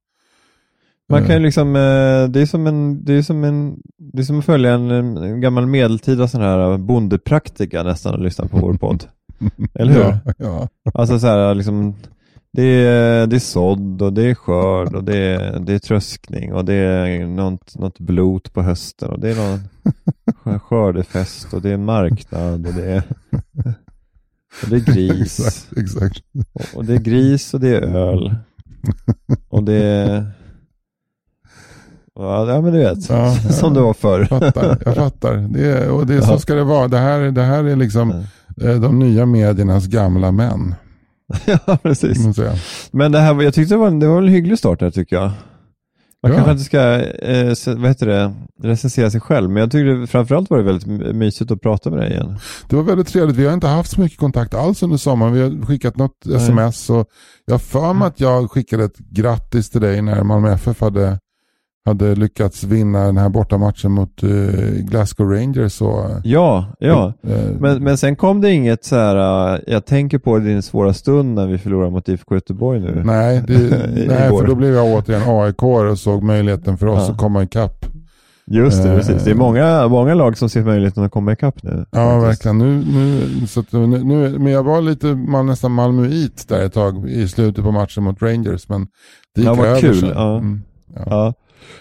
Man kan ju Eh, liksom, eh, det är som en, det är som en, det är som att följa en, en gammal medeltida sån här bondepraktika nästan och lyssna på vår podd. Eller hur? Ja, ja. Alltså så här liksom, det är, det är sådd och det är skörd och det är, det är tröskning och det är något, något blot på hösten och det är någon skö- skördefest och det är marknad och det är, och det är gris exakt, exakt. och, och det är gris och det är öl och det är Ja, ja men du vet, Ja, ja. [LAUGHS] som det var förr. Jag fattar, jag fattar. Det är, och det är, så Ja. ska det vara. Det här, det här är liksom eh, de nya mediernas gamla män. [LAUGHS] ja, precis. Men det här, jag tyckte det var, det var en hygglig start här tycker jag. Man Ja. kanske inte ska eh, vad heter det, recensera sig själv, men jag tyckte framförallt var det väldigt mysigt att prata med dig igen. Det var väldigt trevligt. Vi har inte haft så mycket kontakt alls under sommaren. Vi har skickat något Nej. sms och jag har för mig att jag skickade ett grattis till dig när Malmö FF hade, hade lyckats vinna den här bortamatchen mot eh, Glasgow Rangers. Och, Ja, ja. eh, Men, men sen kom det inget så här, eh, jag tänker på din svåra stund när vi förlorade mot IFK Göteborg nu. Nej, [LAUGHS] det, nej för då blev jag återigen AIK och såg möjligheten för oss Ja. att komma ikapp. Just det, Eh, precis. Det är många, många lag som ser möjligheten att komma ikapp nu. Ja, faktiskt. verkligen. Nu, nu, så att, nu, nu, men jag var lite man, nästan Malmöit där ett tag i slutet på matchen mot Rangers. Men det gick Ja, vad över kul. sen. Ja. Mm. Ja.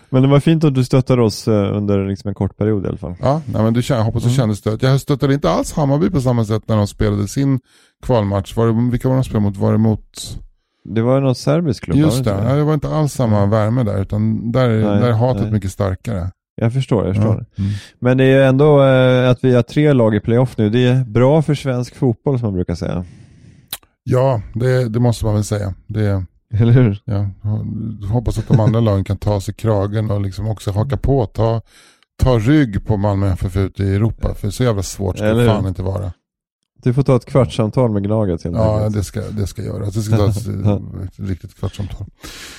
Men det var fint att du stöttade oss eh, under liksom en kort period i alla fall. Ja, nej, men du jag hoppas du Mm. kände stöd. Jag stöttade inte alls Hammarby på samma sätt när de spelade sin kvalmatch. Var det, vilka var de spelade mot? Var det mot... Det var någon serbisk klubb, Just det, ja, det var inte alls samma värme där. Utan där, är- Nej, där är hatet nej. mycket starkare. Jag förstår, jag förstår. Ja. Mm. Men det är ju ändå eh, att vi har tre lag i playoff nu. Det är bra för svensk fotboll som man brukar säga. Ja, det, det måste man väl säga. Det, [LAUGHS] Eller hur? ja, hoppas att de andra [LAUGHS] lagen kan ta sig kragen och liksom också haka på. Ta, ta rygg på Malmö FF ute i Europa. För så jävla svårt ska det fan inte vara. Du får ta ett kvartssamtal med Gnaget helt Ja, enkelt. det ska, det ska göras. Det ska ta [LAUGHS] ett, riktigt kvartssamtal.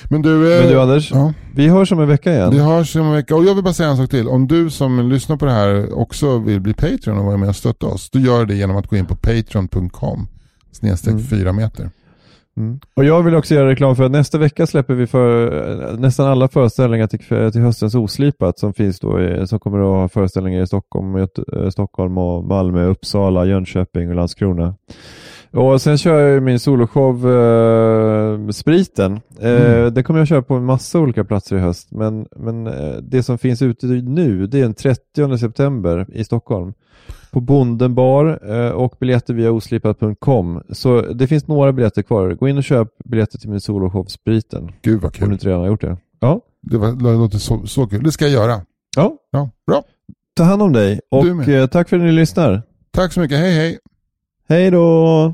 Men du, eh, Men du Anders, ja. vi hörs om en vecka igen. Vi hörs om en vecka. Och jag vill bara säga en sak till. Om du som lyssnar på det här också vill bli Patreon och vara med och stötta oss. Du gör det genom att gå in på patreon.com snedstreck Mm. 4 meter. Mm. Och jag vill också göra reklam för att nästa vecka släpper vi för eh, nästan alla föreställningar till, eh, till höstens Oslipat som finns då i, som kommer att ha föreställningar i Stockholm, Göte, eh, Stockholm och Malmö, Uppsala, Jönköping och Landskrona. Och sen kör jag ju min soloshow eh, Spriten. Eh, Mm. Det kommer jag köra på en massa olika platser i höst. Men, men eh, det som finns ute nu det är den 30 september i Stockholm. På Bonden bar eh, och biljetter via oslipat.com. Så det finns några biljetter kvar. Gå in och köp biljetter till min soloshow Spriten. Gud vad Om du kul. inte redan har gjort det. Ja. Det, var, det låter så, så kul. Det ska jag göra. ja. Ja, bra. Ta hand om dig och eh, tack för att ni lyssnar. Tack så mycket. Hej hej. Hej då!